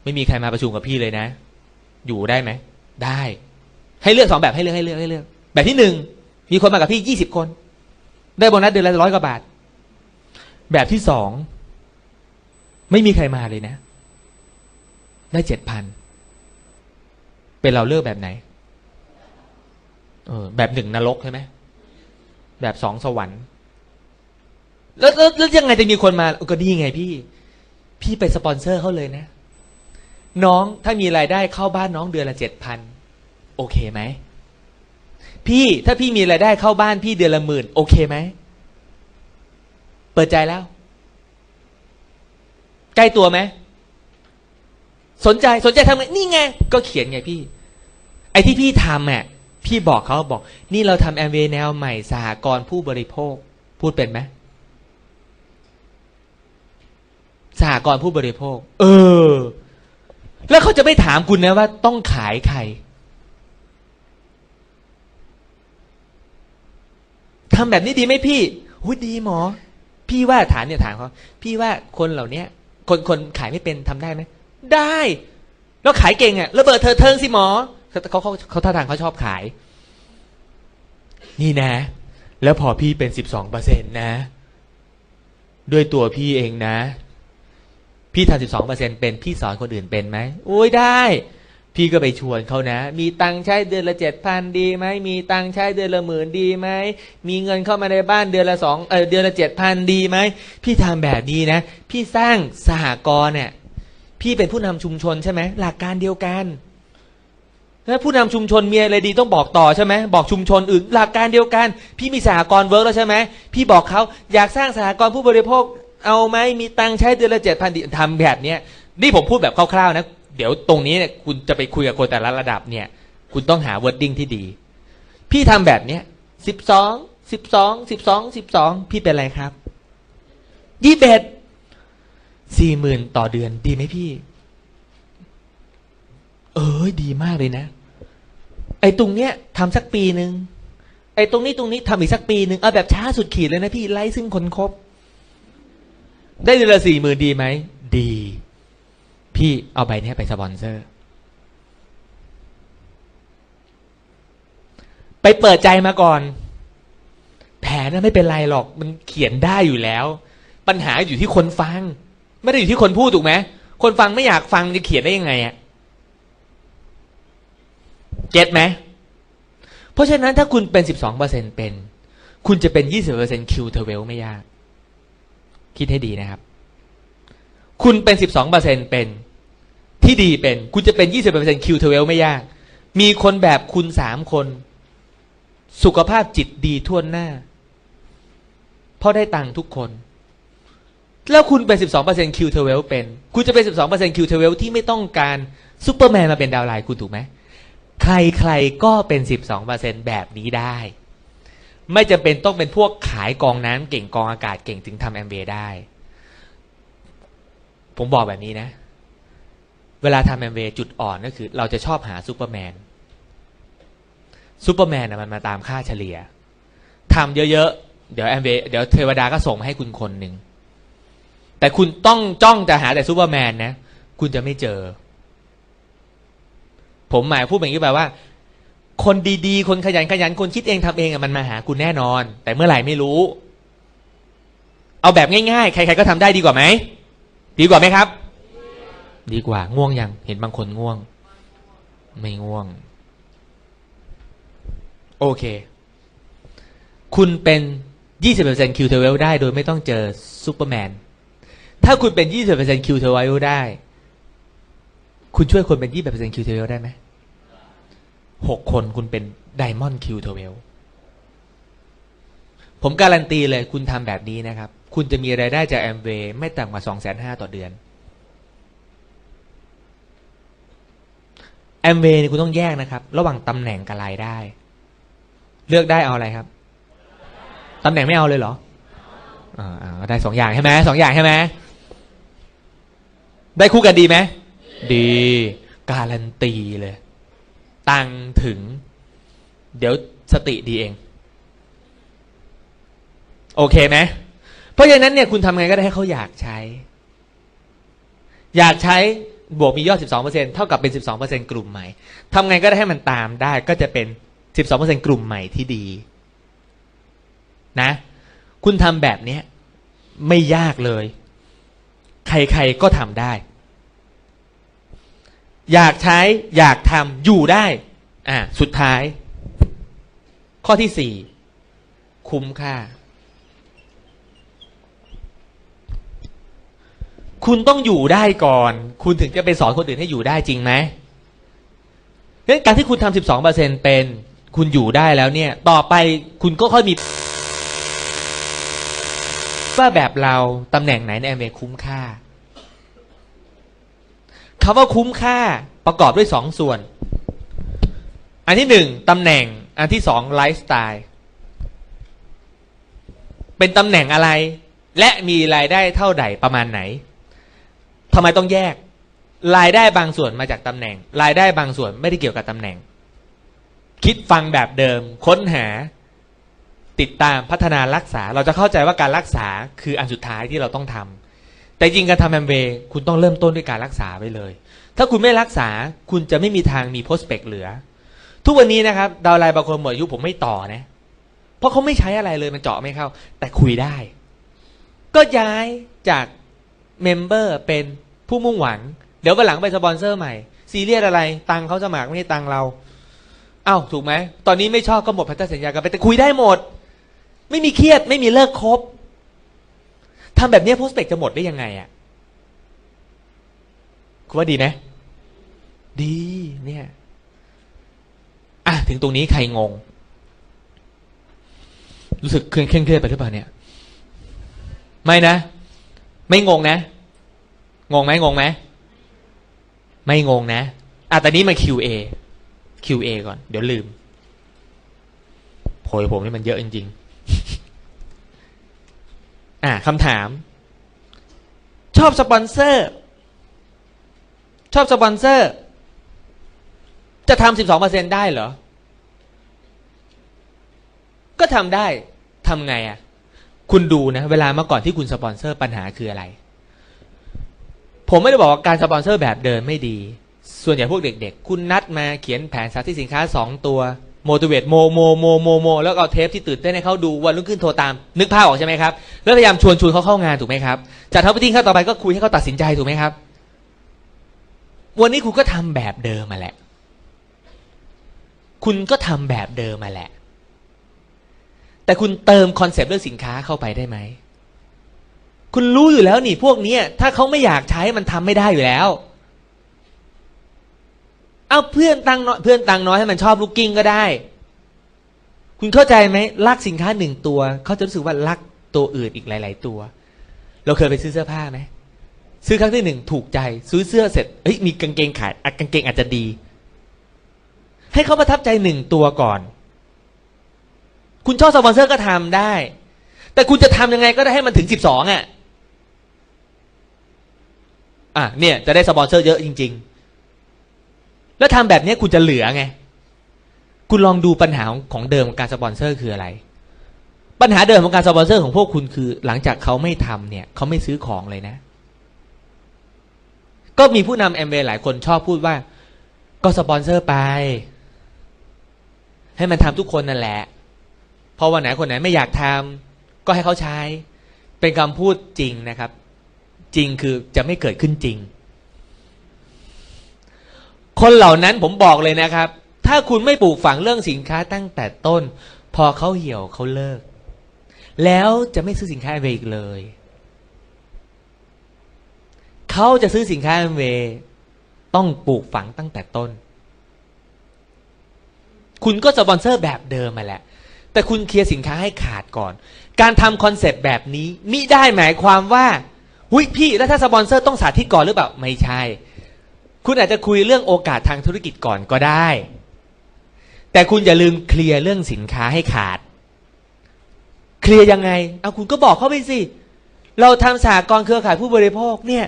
ไม่มีใครมาประชุมกับพี่เลยนะ อยู่ได้ไหม ได้ ให้เลือกสองแบบให้เลือกให้เลือกให้เลือก แบบที่หนึ่งมีคนมากับพี่ยี่สิบคน ได้โบนัสเดือนละร้อยกว่าบาท แบบที่สองไม่มีใครมาเลยนะ ได้เจ็ดพันเป็นเราเลือกแบบไหน เออ แบบหนึ่งนรกใช่ไหมแบบสองสวรรค์แล้วแล้วยังไงจะมีคนมาก็ดีไงพี่ พี่ไปสปอนเซอร์เขาเลยนะ น้องถ้ามีรายได้เข้าบ้านน้องเดือนละเจ็ดพันโอเคไหมพี่ถ้าพี่มีรายได้เข้าบ้านพี่เดือนละหมื่นโอเคไหมเปิดใจแล้ว ใกล้ตัวไหมสนใจสนใจทำไงนี่ไง ก็เขียนไงพี่ ไอ้ที่พี่ทำอะพี่บอกเขาบอก นี่เราทำแอมเวแนวใหม่สหกรณ์ผู้บริโภค พูดเป็นไหมสหกรณ์ผู้บริโภค เออ แล้วเขาจะไม่ถามคุณนะว่าต้องขายใคร ทำแบบนี้ดีไหมพี่หุยดีหมอ พี่ว่าฐานเนี่ยฐานเขาพี่ว่าคนเหล่าเนี้ยคนคนขายไม่เป็นทำได้ไหม ได้ แล้วขายเก่งอะระเบิดเธอเทิงสิหมอเขาเขาเขาท่าทางเขาชอบขาย นี่นะ แล้วพอพี่เป็นสิบสองเปอร์เซ็นตนะ ด้วยตัวพี่เองนะ พี่ทำสิบสองเปอร์เซ็นเป็นพี่สอนคนอื่นเป็นไหมโอ้ยได้ พี่ก็ไปชวนเขานะ มีตังค์ใช้เดือนละเจ็ดพันดีไหมมีตังค์ใช้เดือนละหมื่นดีไหมมีเงินเข้ามาในบ้านเดือนละสองเออเดือนละเจ็ดพันดีไหมพี่ทำแบบนี้นะ พี่สร้างสหกรณ์เนี่ยพี่เป็นผู้นำชุมชนใช่ไหมหลักการเดียวกันแล้วผู้นำชุมชนมีอะไรดีต้องบอกต่อใช่ไหมบอกชุมชนอื่นหลักการเดียวกัน พี่มีสหกรณ์ work แล้วใช่ไหมพี่บอกเขาอยากสร้างสหกรณ์ผู้บริโภค เอาไหมมีตังค์ใช้เดือนละเจ็ดพันทำแบบเนี้ยนี่ผมพูดแบบคร่าวๆนะ เดี๋ยวตรงนี้เนี่ยคุณจะไปคุยกับคนแต่ละระดับเนี่ย คุณต้องหา wording ที่ดี พี่ทำแบบเนี้ยสิบสองสิบสองสิบสองสิบสองพี่เป็นอะไรครับยี่สิบเอ็ดสี่หมื่นต่อเดือนดีไหมพี่ เออดีมากเลยนะ ไอ้ตรงเนี้ยทำสักปีหนึ่งไอ้ตรงนี้ตรงนี้ทำอีกสักปีหนึ่งเอาแบบช้าสุดขีดเลยนะพี่ไล่ซึ่งคนครบ ได้เดือนละสี่หมื่นดีไหม ดี พี่เอาใบนี้ไปสปอนเซอร์ ไปเปิดใจมาก่อน แผนน่ะไม่เป็นไรหรอก มันเขียนได้อยู่แล้ว ปัญหาอยู่ที่คนฟัง ไม่ได้อยู่ที่คนพูดถูกไหมคนฟังไม่อยากฟังจะเขียนได้ยังไงอะ get ไหม เพราะฉะนั้นถ้าคุณเป็นสิบสองเปอร์เซ็นเป็น คุณจะเป็นยี่สิบเปอร์เซ็น Q twelve ไม่ยาก คิดให้ดีนะครับ คุณเป็นสิบสองเปอร์เซ็นเป็นที่ดีเป็น คุณจะเป็นยี่สิบเปอร์เซ็น Q twelve ไม่ยาก มีคนแบบคุณสามคน สุขภาพจิตดีทั่วหน้า เพราะได้ตังค์ทุกคน แล้วคุณเป็นสิบสองเปอร์เซ็น Q twelve เป็น คุณจะเป็นสิบสองเปอร์เซ็น Q twelve ที่ไม่ต้องการซูเปอร์แมนมาเป็น downline คุณถูกไหมใครๆก็เป็นสิบสองเปอร์เซ็นแบบนี้ได้ ไม่จำเป็นต้องเป็นพวกขายกรองน้ำเก่งกรองอากาศเก่งถึงทำแอมเบได้ ผมบอกแบบนี้นะ เวลาทำแอมเบจุดอ่อนก็คือ เราจะชอบหาซูเปอร์แมนซูเปอร์แมนมันมาตามค่าเฉลี่ยทำเยอะๆ เดี๋ยวแอมเบเดี๋ยวเทวดาก็ส่งมาให้คุณคนหนึ่ง แต่คุณต้องจ้องจะหาแต่ซูเปอร์แมนนะ คุณจะไม่เจอ ผมหมายพูดแบบนี้แปลว่า คนดีๆ คนขยันขยันคนคิดเองทำเองอะมันมาหาคุณแน่นอน แต่เมื่อไหร่ไม่รู้ เอาแบบง่ายๆ ใคร ๆ ก็ทำได้ดีกว่าไหม ดีกว่าไหมครับ ดีกว่า ง่วงยัง เห็นบางคนง่วง ไม่ง่วง โอเค คุณเป็น20% Q เทเวลได้โดยไม่ต้องเจอซูเปอร์แมน ถ้าคุณเป็น20% Q เทเวลได้ คุณช่วยคนเป็น20% Q twelve ได้ไหม หกคนคุณเป็น Diamond Q twelveผมการันตีเลยคุณทำแบบนี้นะครับ คุณจะมีรายได้จากแอมเวย์ไม่ต่ำกว่าสองแสนห้าต่อเดือนแอมเวย์นี่คุณต้องแยกนะครับ ระหว่างตำแหน่งกับรายได้ เลือกได้เอาอะไรครับตำแหน่งไม่เอาเลยเหรออ่าได้สองอย่างใช่ไหมสองอย่างใช่ไหมได้คู่กันดีไหมดี การันตีเลย ตังถึง เดี๋ยวสติดีเอง โอเคไหมเพราะฉะนั้นเนี่ยคุณทำไงก็ได้ให้เขาอยากใช้ อยากใช้บวกมียอด 12%เท่ากับเป็น 12%กลุ่มใหม่ทำไงก็ได้ให้มันตามได้ก็จะเป็น 12%กลุ่มใหม่ที่ดี นะ คุณทำแบบนี้ไม่ยากเลย ใครๆก็ทำได้ อยากใช้อยากทำอยู่ได้ อะสุดท้าย ข้อที่สี่คุ้มค่า คุณต้องอยู่ได้ก่อน คุณถึงจะไปสอนคนอื่นให้อยู่ได้จริงไหมเพราะฉะนั้นการที่คุณทำสิบสองเปอร์เซ็นเป็น คุณอยู่ได้แล้วเนี่ย ต่อไปคุณก็ค่อยมีว่าแบบเราตำแหน่งไหนในแอมเวคุ้มค่า คำว่าคุ้มค่าประกอบด้วยสองส่วน อันที่หนึ่งตำแหน่ง อันที่สองไลฟ์สไตล์ เป็นตำแหน่งอะไร และมีรายได้เท่าใดประมาณไหนทำไมต้องแยก รายได้บางส่วนมาจากตำแหน่ง รายได้บางส่วนไม่ได้เกี่ยวกับตำแหน่ง คิดฟังแบบเดิม ค้นหา ติดตามพัฒนารักษา เราจะเข้าใจว่าการรักษาคืออันสุดท้ายที่เราต้องทำ แต่จริงการทำแอมเวย์คุณต้องเริ่มต้นด้วยการรักษาไปเลย ถ้าคุณไม่รักษาคุณจะไม่มีทางมี prospect เหลือ ทุกวันนี้นะครับ downline บางคนหมดอายุผมไม่ต่อนะ เพราะเขาไม่ใช้อะไรเลยมันเจาะไม่เข้า แต่คุยได้ ก็ย้ายจาก member เป็นผู้มุ่งหวัง เดี๋ยววันหลังไปสปอนเซอร์ใหม่ ซีเรียสอะไร ตังเขาสมัครไม่ใช่ตังเราเอ้าถูกไหม ตอนนี้ไม่ชอบก็หมดพันธสัญญากันไปแต่คุยได้หมด ไม่มีเครียดไม่มีเลิกคบ ทำแบบนี้โพสเปกจะหมดได้ยังไงอะ่ะคุณว่าดีไหมดีเนี่ยอะถึงตรงนี้ใครงง รู้สึกเคร่งเคร่งเครียดไปหรือเปล่าเนี่ย ไม่นะ ไม่งงนะ งงไหมงงไหมไม่งงนะอะแต่นี้มา QA QA ก่อน เดี๋ยวลืมโพยผมนี่มันเยอะจริงๆ อะคำถาม ชอบสปอนเซอร์ ชอบสปอนเซอร์ จะทำสิบสองเปอร์เซ็นได้เหรอ ก็ทำได้ทำไงอะ่ะ คุณดูนะ เวลาเมื่อก่อนที่คุณสปอนเซอร์ปัญหาคืออะไร ผมไม่ได้บอกว่าการสปอนเซอร์แบบเดินไม่ดี ส่วนใหญ่พวกเด็ก ๆ คุณนัดมาเขียนแผนสาธิตสินค้าสองตัว โม t i เวตโมโมโมโมโมแล้วเอาเทปที่ตื่นเต้นให้เขาดูวันรุ่งขึ้นโทรตาม นึกภาพออกใช่ไหมครับแล้วพยายามชวนชวนเขาเข้างานถูกไหมครับจากเท่าพิธีเข้าต่อไปก็คุยให้เขาตัดสินใจถูกไหมครับ วันนี้คุณก็ทำแบบเดิมมาแหละ คุณก็ทำแบบเดิมมาแหละ แต่คุณเติม concept เรื่องสินค้าเข้าไปได้ไหมคุณรู้อยู่แล้วนี่พวกนี้ถ้าเขาไม่อยากใช้มันทำไม่ได้อยู่แล้ว เอาเพื่อนตังน้อยเพื่อนตังน้อยให้มันชอบลูกกิ้งก็ได้ คุณเข้าใจไหมรักสินค้าหนึ่งตัวเขาจะรู้สึกว่ารักตัวอื่นอีกหลาย ๆ ตัว เราเคยไปซื้อเสื้อผ้าไหมซื้อครั้งที่หนึ่งถูกใจซื้อเสื้อเสร็จเฮ้ยมีกางเกงขายอกางเกงอาจจะดี ให้เขาประทับใจหนึ่งตัวก่อน คุณชอบสปอนเซอร์ก็ทำได้ แต่คุณจะทำยังไงก็ได้ให้มันถึงสิบสองอะอะเนี่ยจะได้สปอนเซอร์เยอะจริง ๆ แล้วทำแบบนี้คุณจะเหลือไง คุณลองดูปัญหาของเดิมของการสปอนเซอร์คืออะไร ปัญหาเดิมของการสปอนเซอร์ของพวกคุณคือ หลังจากเขาไม่ทำเนี่ย เขาไม่ซื้อของเลยนะ ก็มีผู้นำแอมเวย์หลายคนชอบพูดว่า ก็สปอนเซอร์ไป ให้มันทำทุกคนนั่นแหละ พอวันไหนคนไหนไม่อยากทำก็ให้เขาใช้ เป็นคำพูดจริงนะครับ จริงคือจะไม่เกิดขึ้นจริง คนเหล่านั้นผมบอกเลยนะครับ ถ้าคุณไม่ปลูกฝังเรื่องสินค้าตั้งแต่ต้น พอเขาเหี่ยวเขาเลิก แล้วจะไม่ซื้อสินค้าเวอีกเลยเขาจะซื้อสินค้าเราต้องปลูกฝังตั้งแต่ต้น คุณก็สปอนเซอร์แบบเดิมมาแหละ แต่คุณเคลียร์สินค้าให้ขาดก่อน การทำ concept แบบนี้มิได้หมายความว่า อุ๊ยพี่แล้วถ้าสปอนเซอร์ต้องสาธิตก่อนหรือเปล่า ไม่ใช่ คุณอาจจะคุยเรื่องโอกาสทางธุรกิจก่อนก็ได้ แต่คุณอย่าลืมเคลียร์เรื่องสินค้าให้ขาด เคลียร์ยังไง เอาคุณก็บอกเขาไปสิ เราทำสากลเครือข่ายผู้บริโภคเนี่ย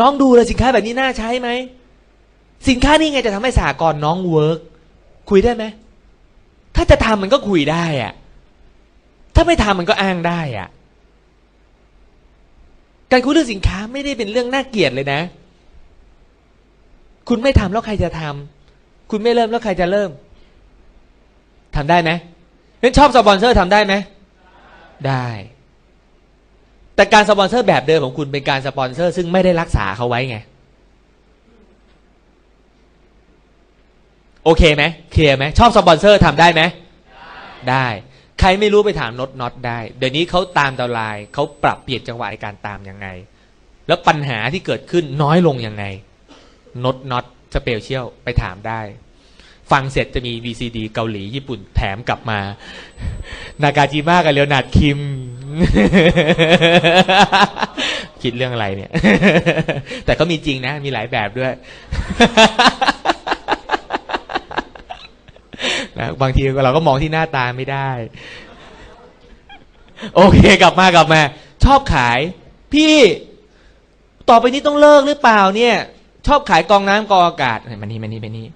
น้องดูเลยสินค้าแบบนี้น่าใช้ไหม สินค้านี่ไงจะทำให้สากลน้องเวิร์กคุยได้ไหม ถ้าจะทำมันก็คุยได้อะถ้าไม่ทำมันก็อ้างได้อะการคุยเรื่องสินค้าไม่ได้เป็นเรื่องน่าเกลียดเลยนะ คุณไม่ทำแล้วใครจะทำคุณไม่เริ่มแล้วใครจะเริ่มทำได้ไหมเล่นชอบสปอนเซอร์ทำได้ไหมได้ แต่การสปอนเซอร์แบบเดิมของคุณเป็นการสปอนเซอร์ ซึ่งไม่ได้รักษาเขาไว้ไง โอเคไหมเคลียร์ไหมชอบสปอนเซอร์ทำได้ไหมได้ ใครไม่รู้ไปถามน็อตน็อตได้ เดี๋ยวนี้เขาตาม downline เขาปรับเปลี่ยนจังหวะในการตามยังไง แล้วปัญหาที่เกิดขึ้นน้อยลงยังไง น็อตน็อต special ไปถามได้ ฟังเสร็จจะมี VCD เกาหลีญี่ปุ่นแถมกลับมา นากาจิมะกับเลโอนาร์ดคิม คิดเรื่องอะไรเนี่ย แต่ก็มีจริงนะ มีหลายแบบด้วยนะบางทีเราก็มองที่หน้าตาไม่ได้ โอเคกลับมากลับมา ชอบขาย พี่ ต่อไปนี้ต้องเลิกหรือเปล่าเนี่ย ชอบขายกองน้ำกองอากาศมันนี่มันนี่มันนี่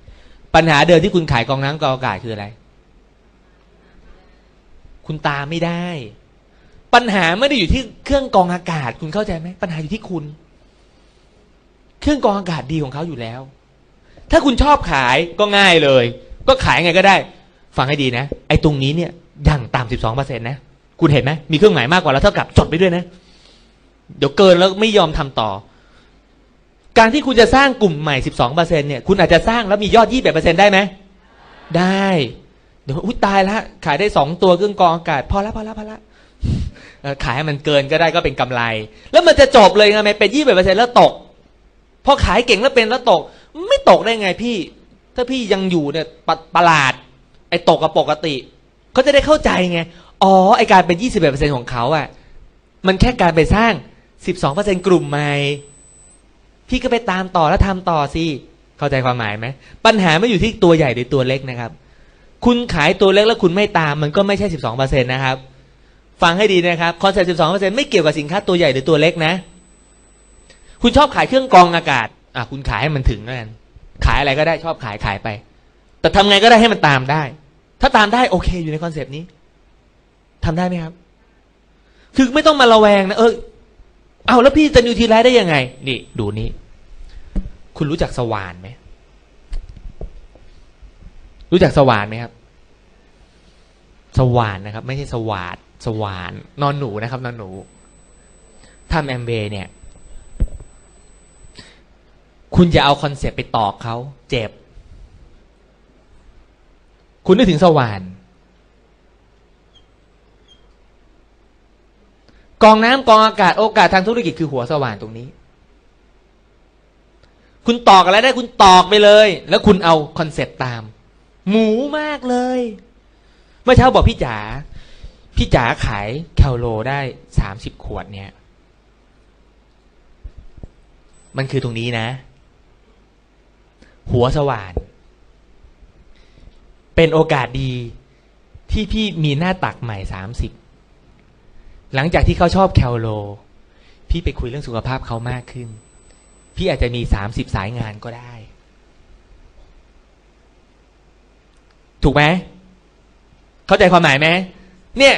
ปัญหาเดิมที่คุณขายกองน้ำกองอากาศคืออะไร คุณตาไม่ได้ ปัญหาไม่ได้อยู่ที่เครื่องกองอากาศ คุณเข้าใจไหมปัญหาอยู่ที่คุณ เครื่องกองอากาศดีของเขาอยู่แล้ว ถ้าคุณชอบขายก็ง่ายเลย ก็ขายไงก็ได้ ฟังให้ดีนะไอ้ตรงนี้เนี่ยอย่างต่ำสิบสองเปอร์เซ็นต์นะคุณเห็นไหมมีเครื่องหมายมากกว่าแล้วเท่ากับจดไปด้วยนะ เดี๋ยวเกินแล้วไม่ยอมทำต่อ การที่คุณจะสร้างกลุ่มใหม่สิบสองเปอร์เซ็นเนี่ย คุณอาจจะสร้างแล้วมียอดยี่สิบเปอร์เซ็นได้ไหม ได้ เดี๋ยวอุ้ยตายละขายได้สองตัวเครื่องกองอากาศ พอละพอละพอละขายให้มันเกินก็ได้ก็เป็นกำไร แล้วมันจะจบเลยไงไหมเป็นยี่สิบเปอร์เซ็นแล้วตก พอขายเก่งแล้วเป็นแล้วตก ไม่ตกได้ไงพี่ ถ้าพี่ยังอยู่เนี่ยปประหลาด ไอ้ตกกับปกติเขาจะได้เข้าใจไง อ๋อ ไอการเป็นยี่สิบเอ็ดเปอร์เซ็นของเขาอะ่ะ มันแค่การไปสร้างสิบสองเปอร์เซ็นกลุ่มใหม่ พี่ก็ไปตามต่อแล้วทำต่อสิเข้าใจความหมายไหมปัญหาไม่อยู่ที่ตัวใหญ่หรือตัวเล็กนะครับ คุณขายตัวเล็กแล้วคุณไม่ตามมันก็ไม่ใช่สิบสองเปอร์เซ็นต์นะครับ ฟังให้ดีนะครับ concept สิบสองเปอร์เซ็นต์ไม่เกี่ยวกับสินค้าตัวใหญ่หรือตัวเล็กนะ คุณชอบขายเครื่องกรองอากาศอะคุณขายให้มันถึงแล้วกันขายอะไรก็ได้ชอบขายขายไป แต่ทำไงก็ได้ให้มันตามได้ ถ้าตามได้โอเคอยู่ใน concept นี้ทำได้ไหมครับ คือไม่ต้องมาระแวงนะเออ เอาแล้วพี่จะ Nutrilite ได้ยังไง นี่ดูนี่คุณรู้จักสว่านไหม รู้จักสว่านไหมครับ สว่านนะครับ ไม่ใช่สวาดสว่าน นอนหนูนะครับ นอนหนูทำแอมเบเนี่ย คุณจะเอาคอนเซปต์ไปตอกเขาเจ็บ คุณนึกถึงสว่าน กองน้ำกองอากาศโอกาสทางธุรกิจคือหัวสว่านตรงนี้ คุณตอกอะไรได้คุณตอกไปเลย แล้วคุณเอาคอนเซ็ปต์ตาม หมูมากเลยเมื่อเช้าบอกพี่จ๋าพี่จ๋าขายแคลโลได้สามสิบขวดเนี่ย มันคือตรงนี้นะ หัวสว่าน เป็นโอกาสดีที่พี่มีหน้าตักใหม่สามสิบ หลังจากที่เขาชอบแคลโล พี่ไปคุยเรื่องสุขภาพเขามากขึ้น พี่อาจจะมีสามสิบสายงานก็ได้ ถูกไหมเข้าใจความหมายไหมเนี่ย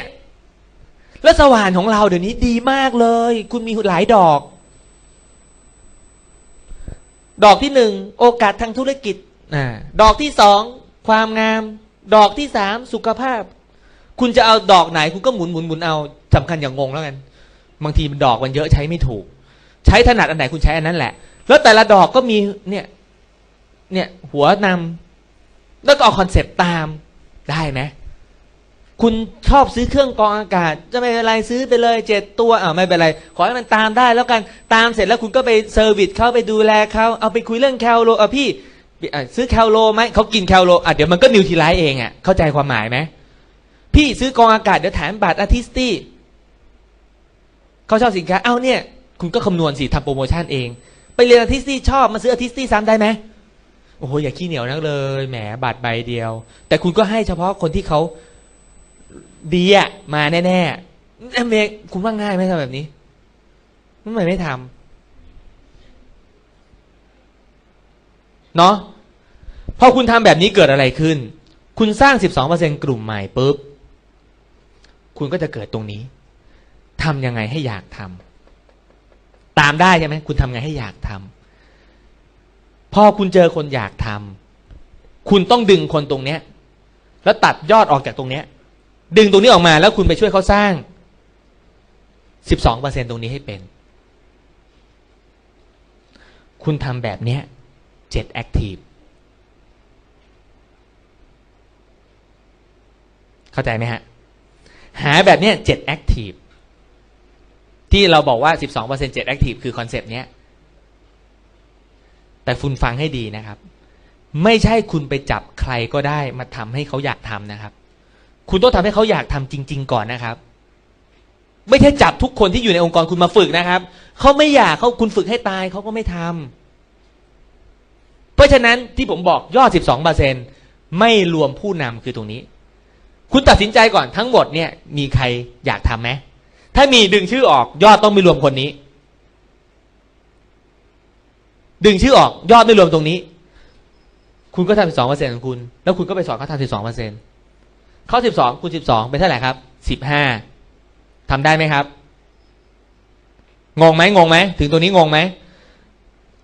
แล้วสว่านของเราเดี๋ยวนี้ดีมากเลย คุณมีหลายดอก ดอกที่หนึ่งโอกาสทางธุรกิจอดอกที่สองความงาม ดอกที่สามสุขภาพ คุณจะเอาดอกไหน คุณก็หมุนหมุนหมุนเอา สำคัญอย่างงงแล้วกัน บางทีมันดอกมันเยอะใช้ไม่ถูก ใช้ถนัดอันไหนคุณใช้อันนั้นแหละ แล้วแต่ละดอกก็มีเนี่ย เนี่ย หัวนำแล้วก็เอา concept ตามได้ไหมคุณชอบซื้อเครื่องกรองอากาศ จะไม่เป็นไรซื้อไปเลยเจ็ดตัวอ่าไม่เป็นไร ขอให้มันตามได้แล้วกันตามเสร็จแล้วคุณก็ไป service เขาไปดูแลเขาเอาไปคุยเรื่องแคลโลอะพี่ซื้อแคลโลไหมเขากินแคลโลอะเดี๋ยวมันก็นิวท i ไลซ์เองอะเข้าใจความหมายไหมพี่ซื้อกรองอากาศเดี๋ยวแถมบัตร Artistry เขาชอบสินค้าเอ้าเนี่ย คุณก็คำนวณสิทำโปรโมชั่นเอง ไปเรียน Artistry ชอบมาซื้อ Artistry ซ้ำได้ไหมโอ้โหอย่าขี้เหนียวนักเลยแหมบัตรใบเดียว แต่คุณก็ให้เฉพาะคนที่เขาดีอะมาแน่ๆอเมริกคุณว่าง่ายไหมทำแบบนี้ทำไมไม่ทำเนาะพอคุณทำแบบนี้เกิดอะไรขึ้น คุณสร้าง 12%กลุ่มใหม่ปุ๊บ คุณก็จะเกิดตรงนี้ ทำยังไงให้อยากทำตามได้ใช่ไหมคุณทำไงให้อยากทำพอคุณเจอคนอยากทำคุณต้องดึงคนตรงเนี้ย แล้วตัดยอดออกจากตรงเนี้ย ดึงตรงนี้ออกมาแล้วคุณไปช่วยเขาสร้าง12%ตรงนี้ให้เป็น คุณทำแบบเนี้ย7 Active เข้าใจไหมฮะ หาแบบเนี้ย7 Active ที่ ที่เราบอกว่า 12% 7 Active คือคอนเซปต์เนี้ย แต่คุณฟังให้ดีนะครับ ไม่ใช่คุณไปจับใครก็ได้มาทำให้เขาอยากทำนะครับ คุณต้องทำให้เขาอยากทำจริง ๆ ก่อนนะครับ ไม่ใช่จับทุกคนที่อยู่ในองค์กรคุณมาฝึกนะครับ เขาไม่อยากเขาคุณฝึกให้ตายเขาก็ไม่ทำเพราะฉะนั้นที่ผมบอกยอด 12%ไม่รวมผู้นำคือตรงนี้ คุณตัดสินใจก่อนทั้งหมดเนี่ย มีใครอยากทำไหม ถ้ามีดึงชื่อออก ยอดต้องไม่รวมคนนี้ ดึงชื่อออก ยอดไม่รวมตรงนี้ คุณก็ทำสิบสองเปอร์เซ็นของคุณ แล้วคุณก็ไปสอนเขาทำสิบสองเปอร์เซ็นเขาสิบสองคูณสิบสองเป็นเท่าไหร่ครับสิบห้าทำได้ไหมครับ งงไหมงงไหม ถึงตัวนี้งงไหม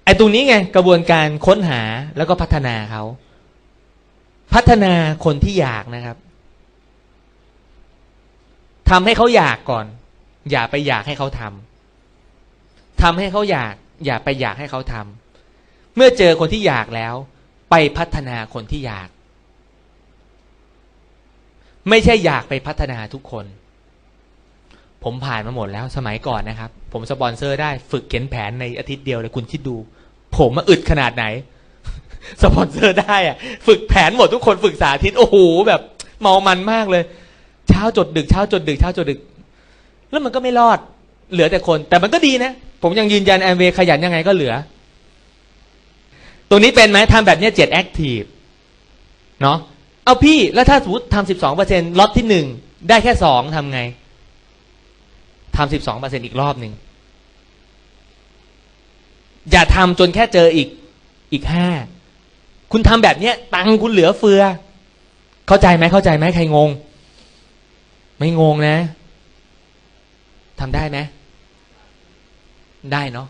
ไอ้ตรงนี้ไงกระบวนการค้นหาแล้วก็พัฒนาเขา พัฒนาคนที่อยากนะครับทำให้เขาอยากก่อน อย่าไปอยากให้เขาทำทำให้เขาอยาก อย่าไปอยากให้เขาทำเมื่อเจอคนที่อยากแล้ว ไปพัฒนาคนที่อยาก ไม่ใช่อยากไปพัฒนาทุกคน ผมผ่านมาหมดแล้วสมัยก่อนนะครับ ผมสปอนเซอร์ได้ฝึกเขียนแผนในอาทิตย์เดียวเลยคุณคิดดู ผมมาอึดขนาดไหน สปอนเซอร์ได้อะฝึกแผนหมดทุกคนฝึกสาธิตโอ้โหแบบเมามันมากเลย เช้าจดดึกเช้าจดดึกเช้าจดดึก แล้วมันก็ไม่รอด เหลือแต่คน แต่มันก็ดีนะ ผมยังยืนยันแอมเวขยันยังไงก็เหลือ ตรงนี้เป็นไหมทำแบบนี้เจ็ด active เนาะเอาพี่แล้วถ้าสมมติทำสิบสองเปอร์เซ็นต์ล็อตที่หนึ่งได้แค่สองทำไงทำสิบสองเปอร์เซ็นต์อีกรอบหนึ่งอย่าทำจนแค่เจออีกอีกห้าคุณทำแบบนี้ตังคุณเหลือเฟือ เข้าใจไหมเข้าใจไหมใครงง ไม่งงนะ ทำได้ไหมได้เนาะ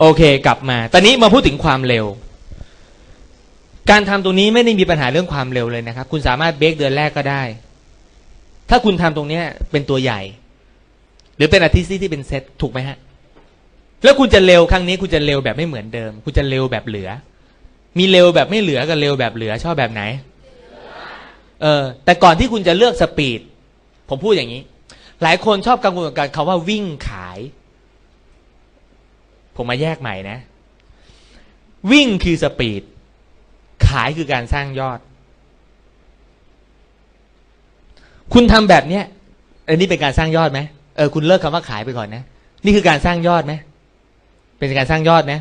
โอเค กลับมา ตอนนี้มาพูดถึงความเร็ว การทำตรงนี้ไม่ได้มีปัญหาเรื่องความเร็วเลยนะครับ คุณสามารถเบรกเดือนแรกก็ได้ ถ้าคุณทำตรงเนี้ยเป็นตัวใหญ่ หรือเป็นอาทิตย์ที่เป็นเซตถูกไหมฮะ แล้วคุณจะเร็วครั้งนี้ คุณจะเร็วแบบไม่เหมือนเดิม คุณจะเร็วแบบเหลือ มีเร็วแบบไม่เหลือกับเร็วแบบเหลือชอบแบบไหน เออแต่ก่อนที่คุณจะเลือกสปีดผมพูดอย่างนี้ หลายคนชอบกังวลกับการคาว่าวิ่งขาย ผมมาแยกใหม่นะ วิ่งคือสปีด ขายคือการสร้างยอด คุณทำแบบเนี้ยอันนี้เป็นการสร้างยอดไหมเออคุณเลิกคำว่าขายไปก่อนนะ นี่คือการสร้างยอดไหมเป็นการสร้างยอดไหม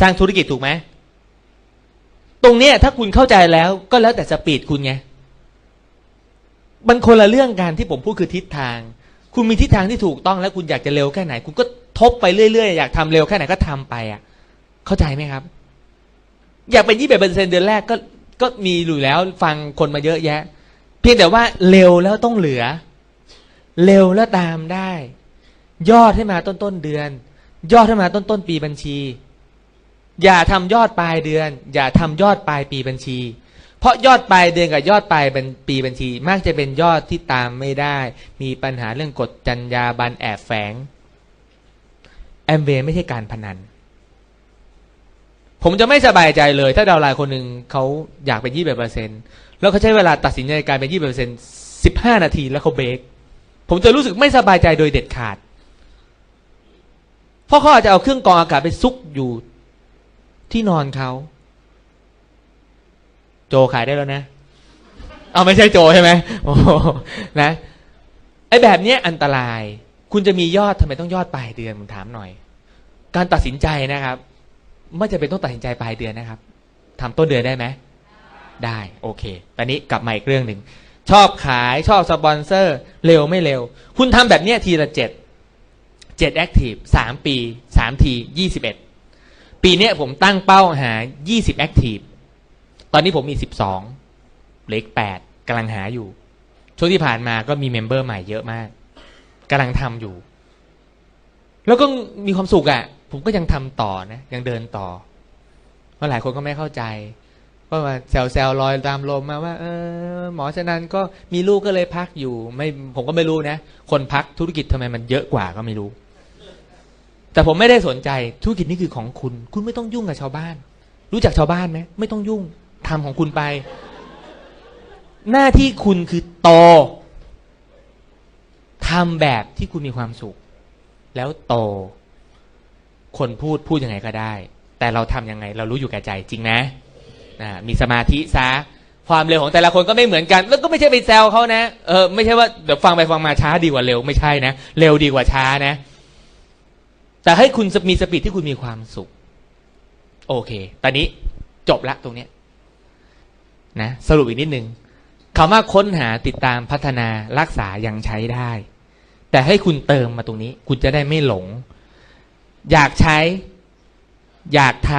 สร้างธุรกิจถูกไหมตรงเนี้ยถ้าคุณเข้าใจแล้วก็แล้วแต่สปีดคุณไง มันคนละเรื่องการที่ผมพูดคือทิศทาง คุณมีทิศทางที่ถูกต้องแล้วคุณอยากจะเร็วแค่ไหน คุณก็ทบไปเรื่อยๆอยากทำเร็วแค่ไหนก็ทำไปอะ เข้าใจไหมครับ อยากเป็นยี่สิบเปอร์เซ็นเดือนแรกก็ก็มีอยู่แล้วฟังคนมาเยอะแยะ เพียงแต่ว่าเร็วแล้วต้องเหลือ เร็วแล้วตามได้ ยอดให้มาต้นต้นเดือน ยอดให้มาต้นต้นปีบัญชี อย่าทำยอดปลายเดือน อย่าทำยอดปลายปีบัญชี เพราะยอดปลายเดือนกับยอดปลายปีบัญชี มักจะเป็นยอดที่ตามไม่ได้ มีปัญหาเรื่องกฎจัญญาบันแอบแฝงแอมเวย์ไม่ใช่การพนัน ผมจะไม่สบายใจเลย ถ้าดาวไลน์คนหนึ่งเขาอยากเป็นยี่สิบเปอร์เซ็นแล้วเขาใช้เวลาตัดสินใจการเป็นยี่สิบเปอร์เซ็นสิบห้านาทีแล้วเขาเบรกผมจะรู้สึกไม่สบายใจโดยเด็ดขาด เพราะเขาอาจจะเอาเครื่องกรองอากาศไปซุกอยู่ที่นอนเขา โจขายได้แล้วนะ เอาไม่ใช่โจใช่ไหมโอ้นะไอ้แบบเนี้ยอันตราย คุณจะมียอดทำไมต้องยอดปลายเดือนผมถามหน่อย การตัดสินใจนะครับไม่จะเป็นต้องตัดสินใจปลายเดือนนะครับทำต้นเดือนได้ไหมได้โอเคตอนนี้กลับมาอีกเรื่องหนึ่งชอบขายชอบสปอนเซอร์ เร็วไม่เร็ว คุณทำแบบเนี้ยทีละเจ็ดเจ็ด active สามปีสามทียี่สิบเอ็ดปีเนี้ยผมตั้งเป้าหายี่สิบ active ตอนนี้ผมมีสิบสองเหลืออีกแปดกำลังหาอยู่ ช่วงที่ผ่านมาก็มี member ใหม่เยอะมากกำลังทำอยู่ แล้วก็มีความสุขอะ่ะ ผมก็ยังทำต่อนะ ยังเดินต่อ เพราะหลายคนก็ไม่เข้าใจก็มาแซวๆลอยตามลมมาว่า เออ หมอชนันก็มีลูกก็เลยพักอยู่ ไม่ผมก็ไม่รู้นะ คนพักธุรกิจทำไมมันเยอะกว่าก็ไม่รู้ แต่ผมไม่ได้สนใจธุรกิจนี้คือของคุณ คุณไม่ต้องยุ่งกับชาวบ้าน รู้จักชาวบ้านไหมไม่ต้องยุ่ง ทำของคุณไป หน้าที่คุณคือโตทำแบบที่คุณมีความสุข แล้วโต คนพูดพูดยังไงก็ได้ แต่เราทำยังไง เรารู้อยู่แก่ใจจริงนะมีสมาธิซะความเร็วของแต่ละคนก็ไม่เหมือนกัน แล้วก็ไม่ใช่ไปแซวเขานะเออไม่ใช่ว่าเดี๋ยวฟังไปฟังมาช้าดีกว่าเร็วไม่ใช่นะ เร็วดีกว่าช้านะ แต่ให้คุณมีสปีดที่คุณมีความสุข โอเค ตอนนี้จบละตรงเนี้ย นะสรุปอีกนิดนึงคำว่าค้นหาติดตามพัฒนารักษายังใช้ได้ แต่ให้คุณเติมมาตรงนี้ คุณจะได้ไม่หลง อยากใช้ อยากท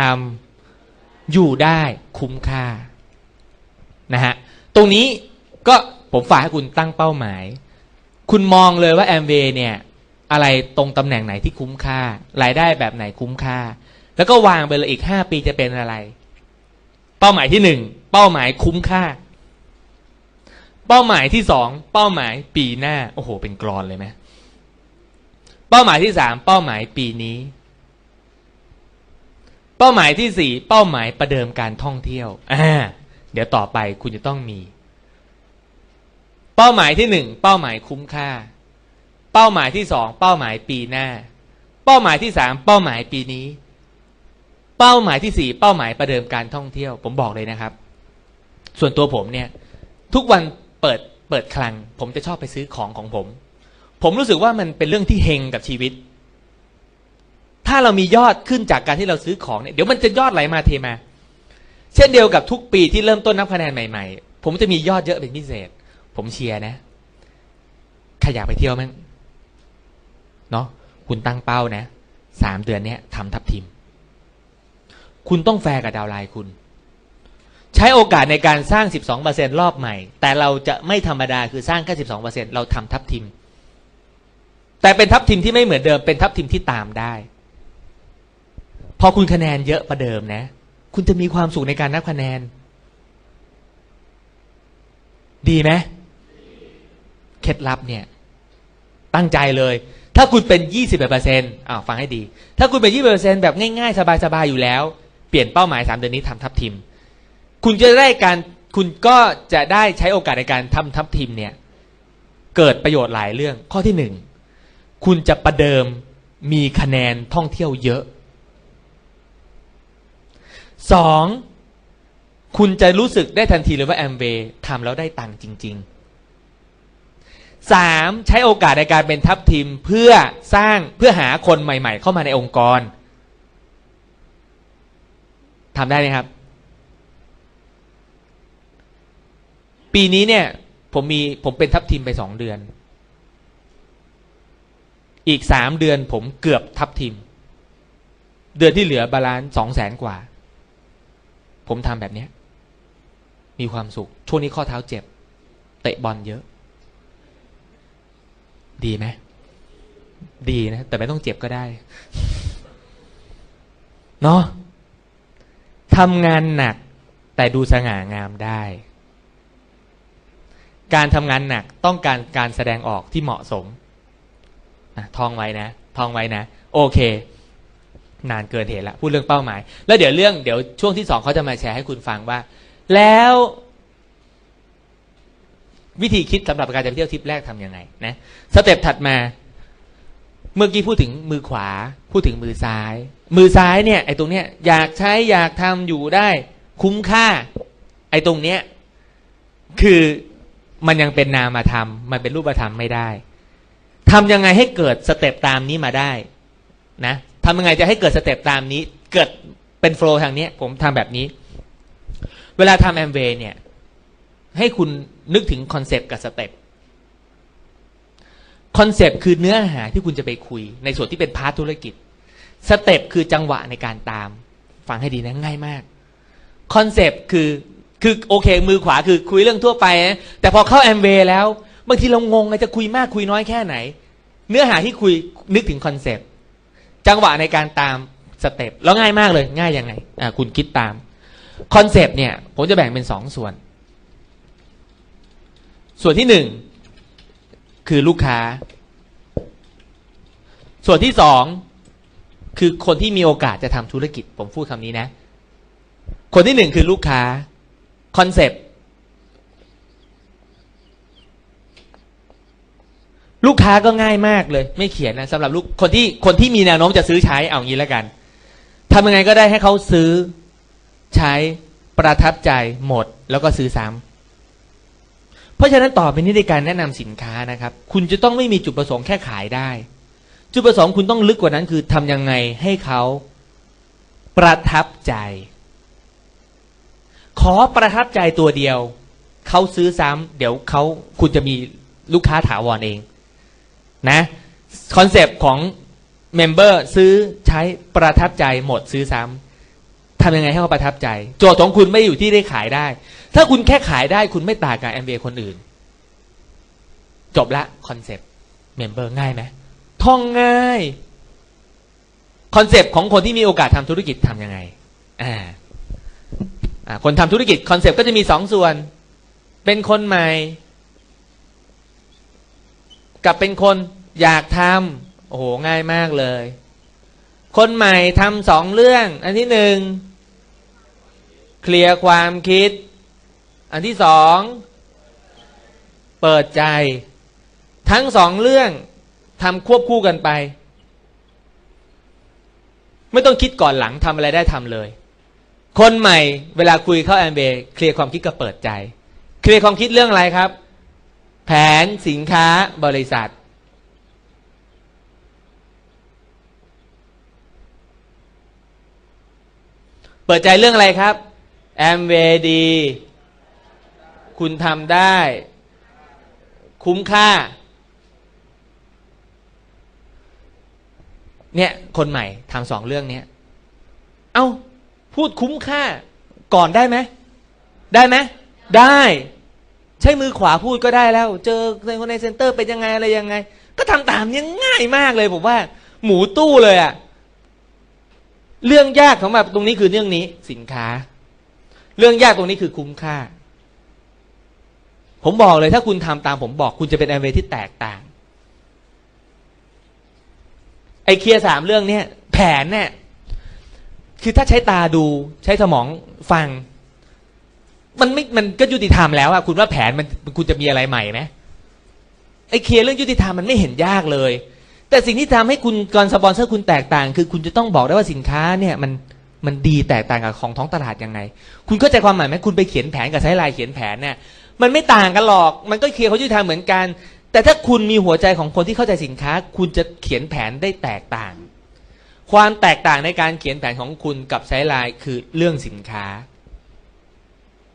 ำอยู่ได้คุ้มค่านะฮะตรงนี้ก็ผมฝากให้คุณตั้งเป้าหมาย คุณมองเลยว่าแอมเวเนี่ย อะไรตรงตำแหน่งไหนที่คุ้มค่า รายได้แบบไหนคุ้มค่า แล้วก็วางไปเลยอีกห้าปีจะเป็นอะไร ป้าหมายที่หนึ่งเป้าหมายคุ้มค่า เป้าหมายที่สองเป้าหมายปีหน้า โอ้โห เป็นกรอนเลยไหมเป้าหมายที่สามเป้าหมายปีนี้ เป้าหมายที่สี่เป้าหมายประเดิมการท่องเที่ยวอ่าเดี๋ยวต่อไปคุณจะต้องมี เป้าหมายที่หนึ่งเป้าหมายคุ้มค่า เป้าหมายที่สองเป้าหมายปีหน้า เป้าหมายที่สามเป้าหมายปีนี้ เป้าหมายที่สี่เป้าหมายประเดิมการท่องเที่ยว ผมบอกเลยนะครับ ส่วนตัวผมเนี่ย ทุกวันเปิดเปิดคลัง ผมจะชอบไปซื้อของของผม ผมรู้สึกว่ามันเป็นเรื่องที่เฮงกับชีวิต ถ้าเรามียอดขึ้นจากการที่เราซื้อของเนี่ยเดี๋ยวมันจะยอดไหลมาเทมา เช่นเดียวกับทุกปีที่เริ่มต้นนับคะแนนใหม่ๆ ผมจะมียอดเยอะเป็นพิเศษ ผมเชียร์นะใครอยากไปเที่ยวมั้งเนาะคุณตั้งเป้านะสามเดือนเนี้ยทำทับทิม คุณต้องแฟร์กับ downline คุณ ใช้โอกาสในการสร้าง 12%รอบใหม่ แต่เราจะไม่ธรรมดาคือสร้างแค่ 12%เราทำทับทิม แต่เป็นทับทิมที่ไม่เหมือนเดิม เป็นทับทิมที่ตามได้ พอคุณคะแนนเยอะประเดิมนะ คุณจะมีความสุขในการนับคะแนน ดีไหมเคล็ดลับเนี่ย ตั้งใจเลยถ้าคุณเป็น 21%อ้าวฟังให้ดี ถ้าคุณเป็น 21%แบบง่าย ๆ สบาย ๆ อยู่แล้ว ปลี่ยนเป้าหมาย 3 เดือนนี้ทำทับทิม คุณจะได้การคุณก็จะได้ใช้โอกาสในการทำทับทิมเนี่ย เกิดประโยชน์หลายเรื่องข้อที่หนึ่งคุณจะประเดิมมีคะแนนท่องเที่ยวเยอะสองคุณจะรู้สึกได้ทันทีเลยว่าแอมเวย์ทำแล้วได้ตังค์จริงๆสามใช้โอกาสในการเป็นทัพทีมเพื่อสร้างเพื่อหาคนใหม่ ๆ เข้ามาในองค์กร ทำได้ไหมครับ ปีนี้เนี่ย ผมมีผมเป็นทัพทีมไปสองเดือน อีกสามเดือนผมเกือบทัพทีม เดือนที่เหลือ balance สองแสนกว่า ผมทำแบบเนี้ยมีความสุข ช่วงนี้ข้อเท้าเจ็บ เตะบอลเยอะ ดีไหมดีนะ แต่ไม่ต้องเจ็บก็ได้ เนาะ ทำงานหนักแต่ดูสง่างามได้ การทำงานหนักต้องการการแสดงออกที่เหมาะสมนะท่องไว้นะท่องไว้นะ โอเค นานเกินเหตุละพูดเรื่องเป้าหมาย แล้วเดี๋ยวเรื่องเดี๋ยวช่วงที่สองเขาจะมาแชร์ให้คุณฟังว่า แล้ว วิธีคิดสำหรับการจะเที่ยวทริปแรกทำยังไงนะสเต็ปถัดมา เมื่อกี้พูดถึงมือขวา พูดถึงมือซ้าย มือซ้ายเนี่ยไอ้ตรงเนี้ยอยากใช้อยากทำอยู่ได้คุ้มค่า ไอ้ตรงเนี้ยคือมันยังเป็นนามธรรม มันเป็นรูปธรรมไม่ได้ทำยังไงให้เกิด step ตามนี้มาได้นะทำยังไงจะให้เกิด step ตามนี้ เกิดเป็น flow ทางนี้ผมทำแบบนี้ เวลาทำแอมเวย์เนี่ย ให้คุณนึกถึง concept กับ step concept คือเนื้อหาที่คุณจะไปคุย ในส่วนที่เป็น part ธุรกิจ step คือจังหวะในการตาม ฟังให้ดีนะง่ายมาก concept คือคือโอเค มือขวาคือคุยเรื่องทั่วไปนะแต่พอเข้าแอมเวย์แล้ว บางทีเรางงไงจะคุยมากคุยน้อยแค่ไหน เนื้อหาที่คุยนึกถึง concept จังหวะในการตาม step แล้วง่ายมากเลยง่ายยังไงอ่าคุณคิดตาม concept เนี่ย ผมจะแบ่งเป็นสองส่วน ส่วนที่หนึ่ง คือลูกค้า ส่วนที่สองคือคนที่มีโอกาสจะทำธุรกิจ ผมพูดคำนี้นะ คนที่หนึ่งคือลูกค้าคอนเซปต์ลูกค้าก็ง่ายมากเลย ไม่เขียนนะสำหรับลูกคนที่คนที่มีแนวโน้มจะซื้อใช้เอางี้แล้วกันทำยังไงก็ได้ให้เขาซื้อใช้ประทับใจหมดแล้วก็ซื้อซ้ำ เพราะฉะนั้นต่อไปนี้ในการแนะนำสินค้านะครับ คุณจะต้องไม่มีจุดประสงค์แค่ขายได้ จุดประสงค์คุณต้องลึกกว่านั้นคือทำยังไงให้เขาประทับใจ ขอประทับใจตัวเดียวเขาซื้อซ้ำเดี๋ยวเขาคุณจะมีลูกค้าถาวรเอง นะ concept ของ member ซื้อใช้ประทับใจหมดซื้อซ้ำทำยังไงให้เขาประทับใจ โจทย์ของคุณไม่อยู่ที่ได้ขายได้ ถ้าคุณแค่ขายได้คุณไม่ต่างกับแอมเบคนอื่น จบละ concept member ง่ายไหมท่องง่าย concept ของคนที่มีโอกาสทำธุรกิจทำยังไงอ่าอ่าคนทำธุรกิจ concept ก็จะมีสองส่วน เป็นคนใหม่ กับเป็นคนอยากทำโอ้โหง่ายมากเลย คนใหม่ทำสองเรื่อง อันที่หนึ่ง clear ความคิด อันที่สองเปิดใจ ทั้งสองเรื่องทำควบคู่กันไป ไม่ต้องคิดก่อนหลังทำอะไรได้ทำเลย คนใหม่เวลาคุยเข้าแอมเบเคลียร์ความคิดกับเปิดใจ เคลียร์ความคิดเรื่องอะไรครับ แผนสินค้าบริษัท เปิดใจเรื่องอะไรครับแอมเวดี คุณทำได้ คุ้มค่า เนี่ย คนใหม่ทำสองเรื่องเนี้ยเอา้า พูดคุ้มค่า ก่อนได้ไหม ได้ไหม ได้ ใช้มือขวาพูดก็ได้แล้ว เจอในคนในเซ็นเตอร์เป็นยังไงอะไรยังไง ก็ทำตามยังง่ายมากเลยผมว่า หมูตู้เลยอะเรื่องยากของแบบตรงนี้คือเรื่องนี้สินค้า เรื่องยากตรงนี้คือคุ้มค่า ผมบอกเลยถ้าคุณทำตามผมบอก คุณจะเป็นแอมเวย์ที่แตกต่าง ไอเคลียร์สามเรื่องเนี้ยแผนเนี่ยคือถ้าใช้ตาดูใช้สมองฟัง มันไม่มันก็ยุติธรรมแล้วอะคุณว่าแผนมันคุณจะมีอะไรใหม่ไหมไอเคลียร์เรื่องยุติธรรมมันไม่เห็นยากเลย แต่สิ่งที่ทำให้คุณก่อนสปอนเซอร์คุณแตกต่าง คือคุณจะต้องบอกได้ว่าสินค้าเนี่ยมันมันดีแตกต่างกับของท้องตลาดยังไง คุณเข้าใจความหมายไหมคุณไปเขียนแผนกับใช้ลายเขียนแผนเนี่ย มันไม่ต่างกันหรอก มันก็เคลียร์เขายุติธรรมเหมือนกัน แต่ถ้าคุณมีหัวใจของคนที่เข้าใจสินค้า คุณจะเขียนแผนได้แตกต่าง ความแตกต่างในการเขียนแผนของคุณกับใช้ลายคือเรื่องสินค้า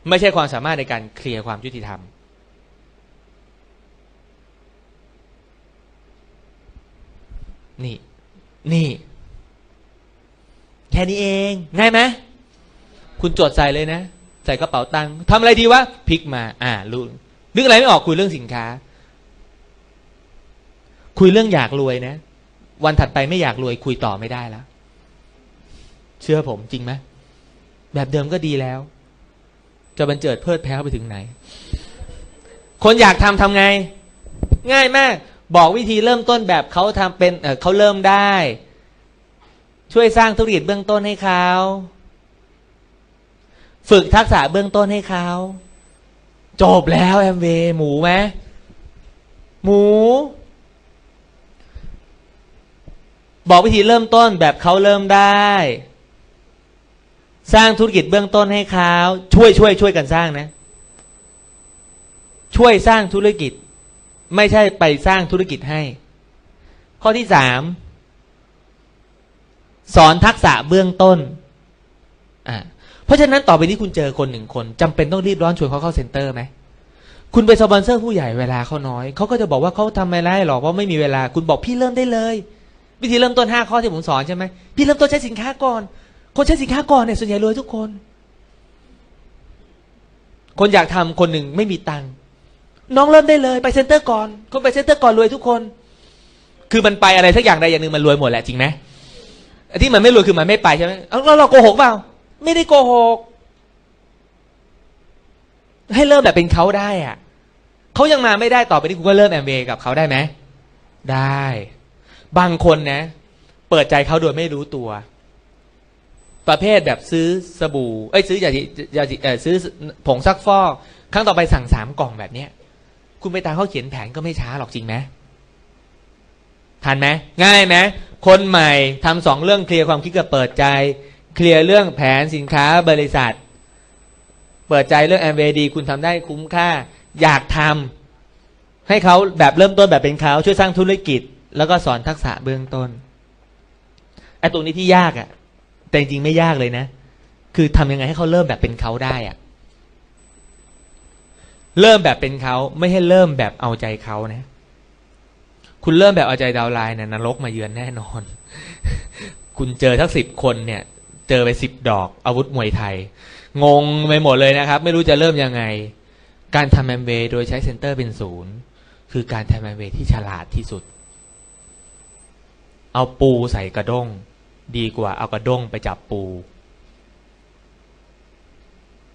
ไม่ใช่ความสามารถในการเคลียร์ความยุติธรรม นี่ นี่ แค่นี้เอง ง่ายไหมคุณจดใส่เลยนะใส่กระเป๋าตังค์ทำอะไรดีวะพลิกมา อ่ารู้นึกอะไรไม่ออกคุยเรื่องสินค้า คุยเรื่องอยากรวยนะ วันถัดไปไม่อยากรวย คุยต่อไม่ได้แล้ว เชื่อผมจริงไหมแบบเดิมก็ดีแล้ว จะบันเจิดเพิดแพ้ไปถึงไหน คนอยากทำทำไง ง่ายมาก บอกวิธีเริ่มต้นแบบเขาทำเป็นเเขาเริ่มได้ ช่วยสร้างธุรกิจเบื้องต้นให้เขา ฝึกทักษะเบื้องต้นให้เขาจบแล้วแอมเวหมูไหมหมู บอกวิธีเริ่มต้นแบบเขาเริ่มได้ สร้างธุรกิจเบื้องต้นให้เขาช่วยช่วยช่วยกันสร้างนะ ช่วยสร้างธุรกิจ ไม่ใช่ไปสร้างธุรกิจให้ ข้อที่สามสอนทักษะเบื้องต้นอ่า เพราะฉะนั้นต่อไปนี้คุณเจอคนหนึ่งคนจำเป็นต้องรีบร้อนชวนเขาเข้าเซ็นเตอร์ไหมคุณไปสปอนเซอร์ผู้ใหญ่เวลาเขาน้อยเขาก็จะบอกว่าเขาทำไม่ได้หรอกเพราะไม่มีเวลาคุณบอกพี่เริ่มได้เลย วิธีเริ่มต้นห้าข้อที่ผมสอนใช่ไหมพี่เริ่มต้นใช้สินค้าก่อน คนใช้สินค้าก่อนเนี่ยส่วนใหญ่รวยทุกคน คนอยากทำคนหนึ่งไม่มีตังค์น้องเริ่มได้เลยไป center ก่อน คนไป center ก่อนรวยทุกคน คือมันไปอะไรสักอย่างใดอย่างหนึ่งมันรวยหมดแหละจริงไหมที่มันไม่รวยคือมันไม่ไปใช่ไหมเราเราโกหกเปล่า ไม่ได้โกหก ให้เริ่มแบบเป็นเขาได้อะเขายังมาไม่ได้ต่อไปนี้คุณก็เริ่มแอมเบกับเขาได้ไหมได้ บางคนนะ เปิดใจเขาโดยไม่รู้ตัว ประเภทแบบซื้อสบู่เอ้ยซื้อยาอยาเออซื้อผงซักฟอกครั้งต่อไปสั่งสามกล่องแบบเนี้ย คุณไปตามเขาเขียนแผนก็ไม่ช้าหรอกจริงไหมทันไหมง่ายไหมคนใหม่ทำสองเรื่องเคลียร์ความคิดกับเปิดใจ เคลียร์เรื่องแผนสินค้าบริษัท เปิดใจเรื่องแอมเวดีคุณทำได้คุ้มค่า อยากทำให้เขาแบบเริ่มต้นแบบเป็นเขาช่วยสร้างธุรกิจ แล้วก็สอนทักษะเบื้องต้นไอ้ตรงนี้ที่ยากอะ่ะ แต่จริงๆไม่ยากเลยนะ คือทำยังไงให้เขาเริ่มแบบเป็นเขาได้อะ่ะ เริ่มแบบเป็นเขาไม่ให้เริ่มแบบเอาใจเขานะ คุณเริ่มแบบเอาใจดาวไลน์เนี่ยนรกมาเยือนแน่นอน คุณเจอทั้งสิบคนเนี่ย เจอไปสิบดอก อาวุธมวยไทย งงไปหมดเลยนะครับ ไม่รู้จะเริ่มยังไง การทำแอมเวย์โดยใช้เซนเตอร์เป็นศูนย์คือการทำแอมเวย์ที่ฉลาดที่สุด เอาปูใส่กระด้ง ดีกว่าเอากระด้งไปจับปู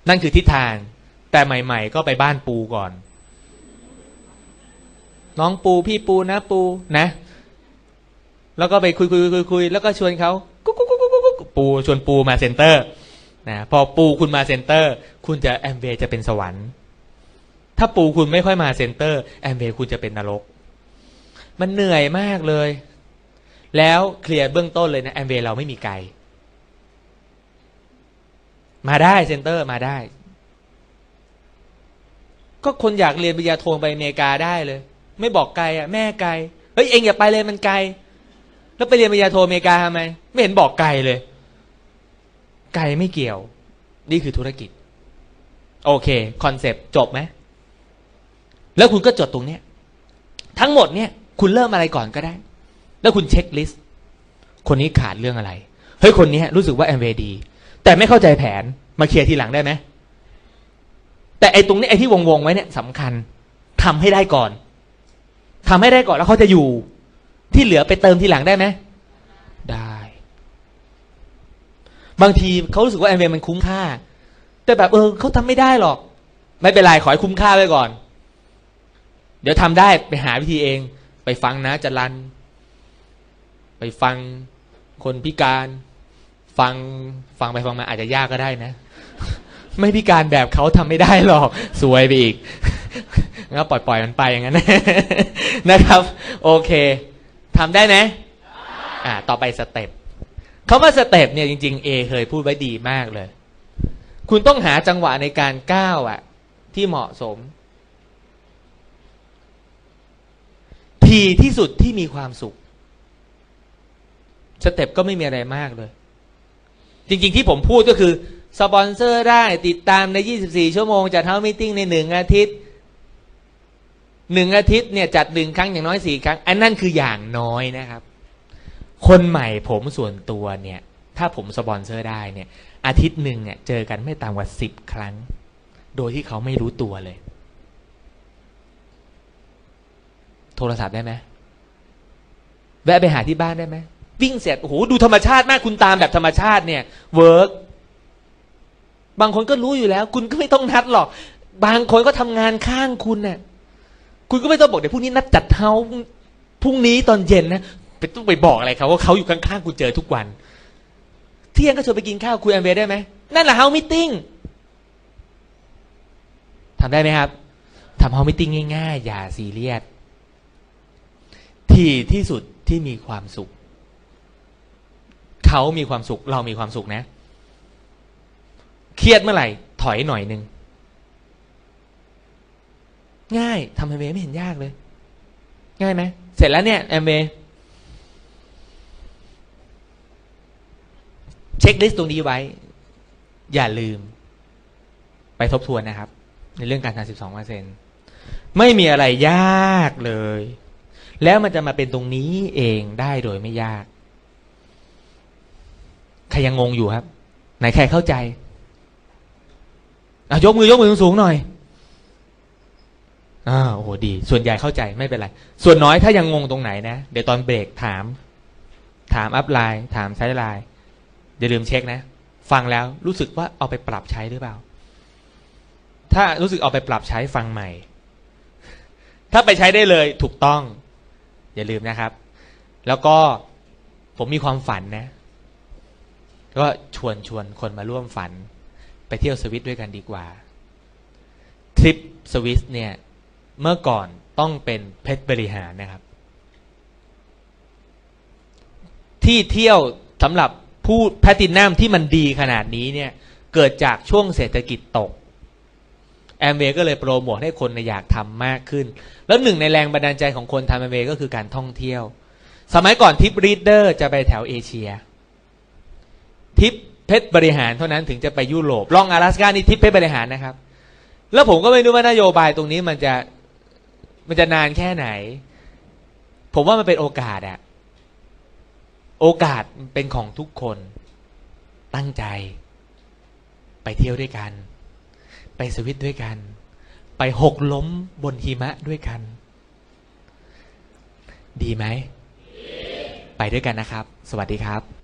นั่นคือทิศทาง แต่ใหม่ ๆ ก็ไปบ้านปูก่อน น้องปูพี่ปูนะปูนะ แล้วก็ไปคุยคุยคุยคุยแล้วก็ชวนเขา ปูชวนปูมา center นะพอปูคุณมา center คุณจะแอมเวย์จะเป็นสวรรค์ ถ้าปูคุณไม่ค่อยมา center Amway คุณจะเป็นนรก มันเหนื่อยมากเลย แล้ว clear เบื้องต้นเลยนะแอมเวย์เราไม่มีไกลมาได้ center มาได้ ก็คนอยากเรียนปริญญาโทไปอเมริกาได้เลย ไม่บอกไกลอะแม่ไกลเฮ้ยเองอย่าไปเลยมันไกล แล้วไปเรียนปริญญาโทอเมริกาทำไมไม่เห็นบอกไกลเลย ไกลไม่เกี่ยว นี่คือธุรกิจ โอเค concept จบไหม แล้วคุณก็จดตรงเนี้ย ทั้งหมดเนี่ย คุณเริ่มอะไรก่อนก็ได้ แล้วคุณ checklist คนนี้ขาดเรื่องอะไร เฮ้ย คนนี้รู้สึกว่าแอมเวดี แต่ไม่เข้าใจแผน มาเคลียร์ทีหลังได้ไหม แต่ไอ้ตรงนี้ไอ้ที่วงๆไว้เนี่ยสำคัญทำให้ได้ก่อนทำให้ได้ก่อนแล้วเขาจะอยู่ ที่เหลือไปเติมทีหลังได้ไหม ได้ บางทีเขารู้สึกว่าแอมเวย์มันคุ้มค่า แต่แบบเออเขาทำไม่ได้หรอก ไม่เป็นไรขอให้คุ้มค่าไว้ก่อน เดี๋ยวทำได้ไปหาวิธีเอง ไปฟังนะจรัน ไปฟังคนพิการ ฟังฟังไปฟังมาอาจจะยากก็ได้นะ ไม่พิการแบบเขาทำไม่ได้หรอก สวยไปอีกงั้นปล่อยปล่อยมันไปอย่างนั้นนะครับ โอเคทำได้ไหมอ่าต่อไป step คำว่า step เนี่ยจริงๆเอเคยพูดไว้ดีมากเลย คุณต้องหาจังหวะในการก้าวอะที่เหมาะสม ทีที่สุดที่มีความสุข step ก็ไม่มีอะไรมากเลย จริงๆที่ผมพูดก็คือ สปอนเซอร์ได้ติดตามใน 24 ชั่วโมงจัดเท้ามิ팅ในหนึ่งอาทิตย์หนึ่งอาทิตย์เนี่ยจัดหนึ่งครั้งอย่างน้อยสี่ครั้ง อันนั่นคืออย่างน้อยนะครับ คนใหม่ผมส่วนตัวเนี่ย ถ้าผมสปอนเซอร์ได้เนี่ย อาทิตย์หนึ่งเนี่ยเจอกันไม่ต่ำกว่าสิบครั้ง โดยที่เขาไม่รู้ตัวเลย โทรศัพท์ได้ไหมแวะไปหาที่บ้านได้ไหมวิ่งเสร็จโอ้โหดูธรรมชาติมากคุณทำแบบธรรมชาติเนี่ย work บางคนก็รู้อยู่แล้ว คุณก็ไม่ต้องนัดหรอก บางคนก็ทำงานข้างคุณเนี่ยคุณก็ไม่ต้องบอกเดี๋ยวพรุ่งนี้นัดจัดเท้าพรุ่งนี้ตอนเย็นนะ ไปต้องไปบอกอะไรเขาว่าเขาอยู่ข้างๆคุณเจอทุกวัน เที่ยงก็ชวนไปกินข้าวคุยแอมเวได้ไหมนั่นแหละ house meeting ทำได้ไหมครับทำ house meeting ง่ายๆ อย่าซีเรียสที่ที่สุดที่มีความสุข เขามีความสุข เรามีความสุขนะ เครียดเมื่อไหร่ ถอยหน่อยหนึ่งง่ายทำแอมเวไม่เห็นยากเลย ง่ายไหมเสร็จแล้วเนี่ย Amway checklist ตรงนี้ไว้ อย่าลืม ไปทบทวนนะครับ ในเรื่องการทาน12เปอร์เซ็นไม่มีอะไรยากเลย แล้วมันจะมาเป็นตรงนี้เองได้โดยไม่ยาก ใครยังงงอยู่ครับ ไหนใครเข้าใจอะยกมือยกมือสูงหน่อยอ่าโอ้โหดี ส่วนใหญ่เข้าใจไม่เป็นไร ส่วนน้อยถ้ายังงงตรงไหนนะ เดี๋ยวตอนเบรกถาม ถามอัพไลน์ ถามไซด์ไลน์ อย่าลืมเช็คนะ ฟังแล้วรู้สึกว่าเอาไปปรับใช้หรือเปล่า ถ้ารู้สึกเอาไปปรับใช้ฟังใหม่ ถ้าไปใช้ได้เลยถูกต้อง อย่าลืมนะครับ แล้วก็ผมมีความฝันนะ ก็ชวนชวนคนมาร่วมฝัน ไปเที่ยวสวิตด้วยกันดีกว่า ทริปสวิสเนี่ย เมื่อก่อนต้องเป็นเพชรบริหารนะครับ ที่เที่ยวสำหรับ ผู้แพตินัมที่มันดีขนาดนี้เนี่ย เกิดจากช่วงเศรษฐกิจตก แอมเวย์ก็เลยโปรโมทให้คนอยากทำมากขึ้น แล้วหนึ่งในแรงบันดาลใจของคนทำแอมเวย์ก็คือการท่องเที่ยว สมัยก่อนทิปรีดเดอร์จะไปแถวเอเชีย ทิปเพชรบริหารเท่านั้นถึงจะไปยุโรปล่อง阿拉斯านี่ทิปเพชรบริหารนะครับ แล้วผมก็ไม่รู้ว่านโยบายตรงนี้มันจะมันจะนานแค่ไหน ผมว่ามันเป็นโอกาสอะ โอกาสเป็นของทุกคนตั้งใจ ไปเที่ยวด้วยกัน ไปสวิตด้วยกัน ไปหกล้มบนหิมะด้วยกัน ดีไหม ไปด้วยกันนะครับ สวัสดีครับ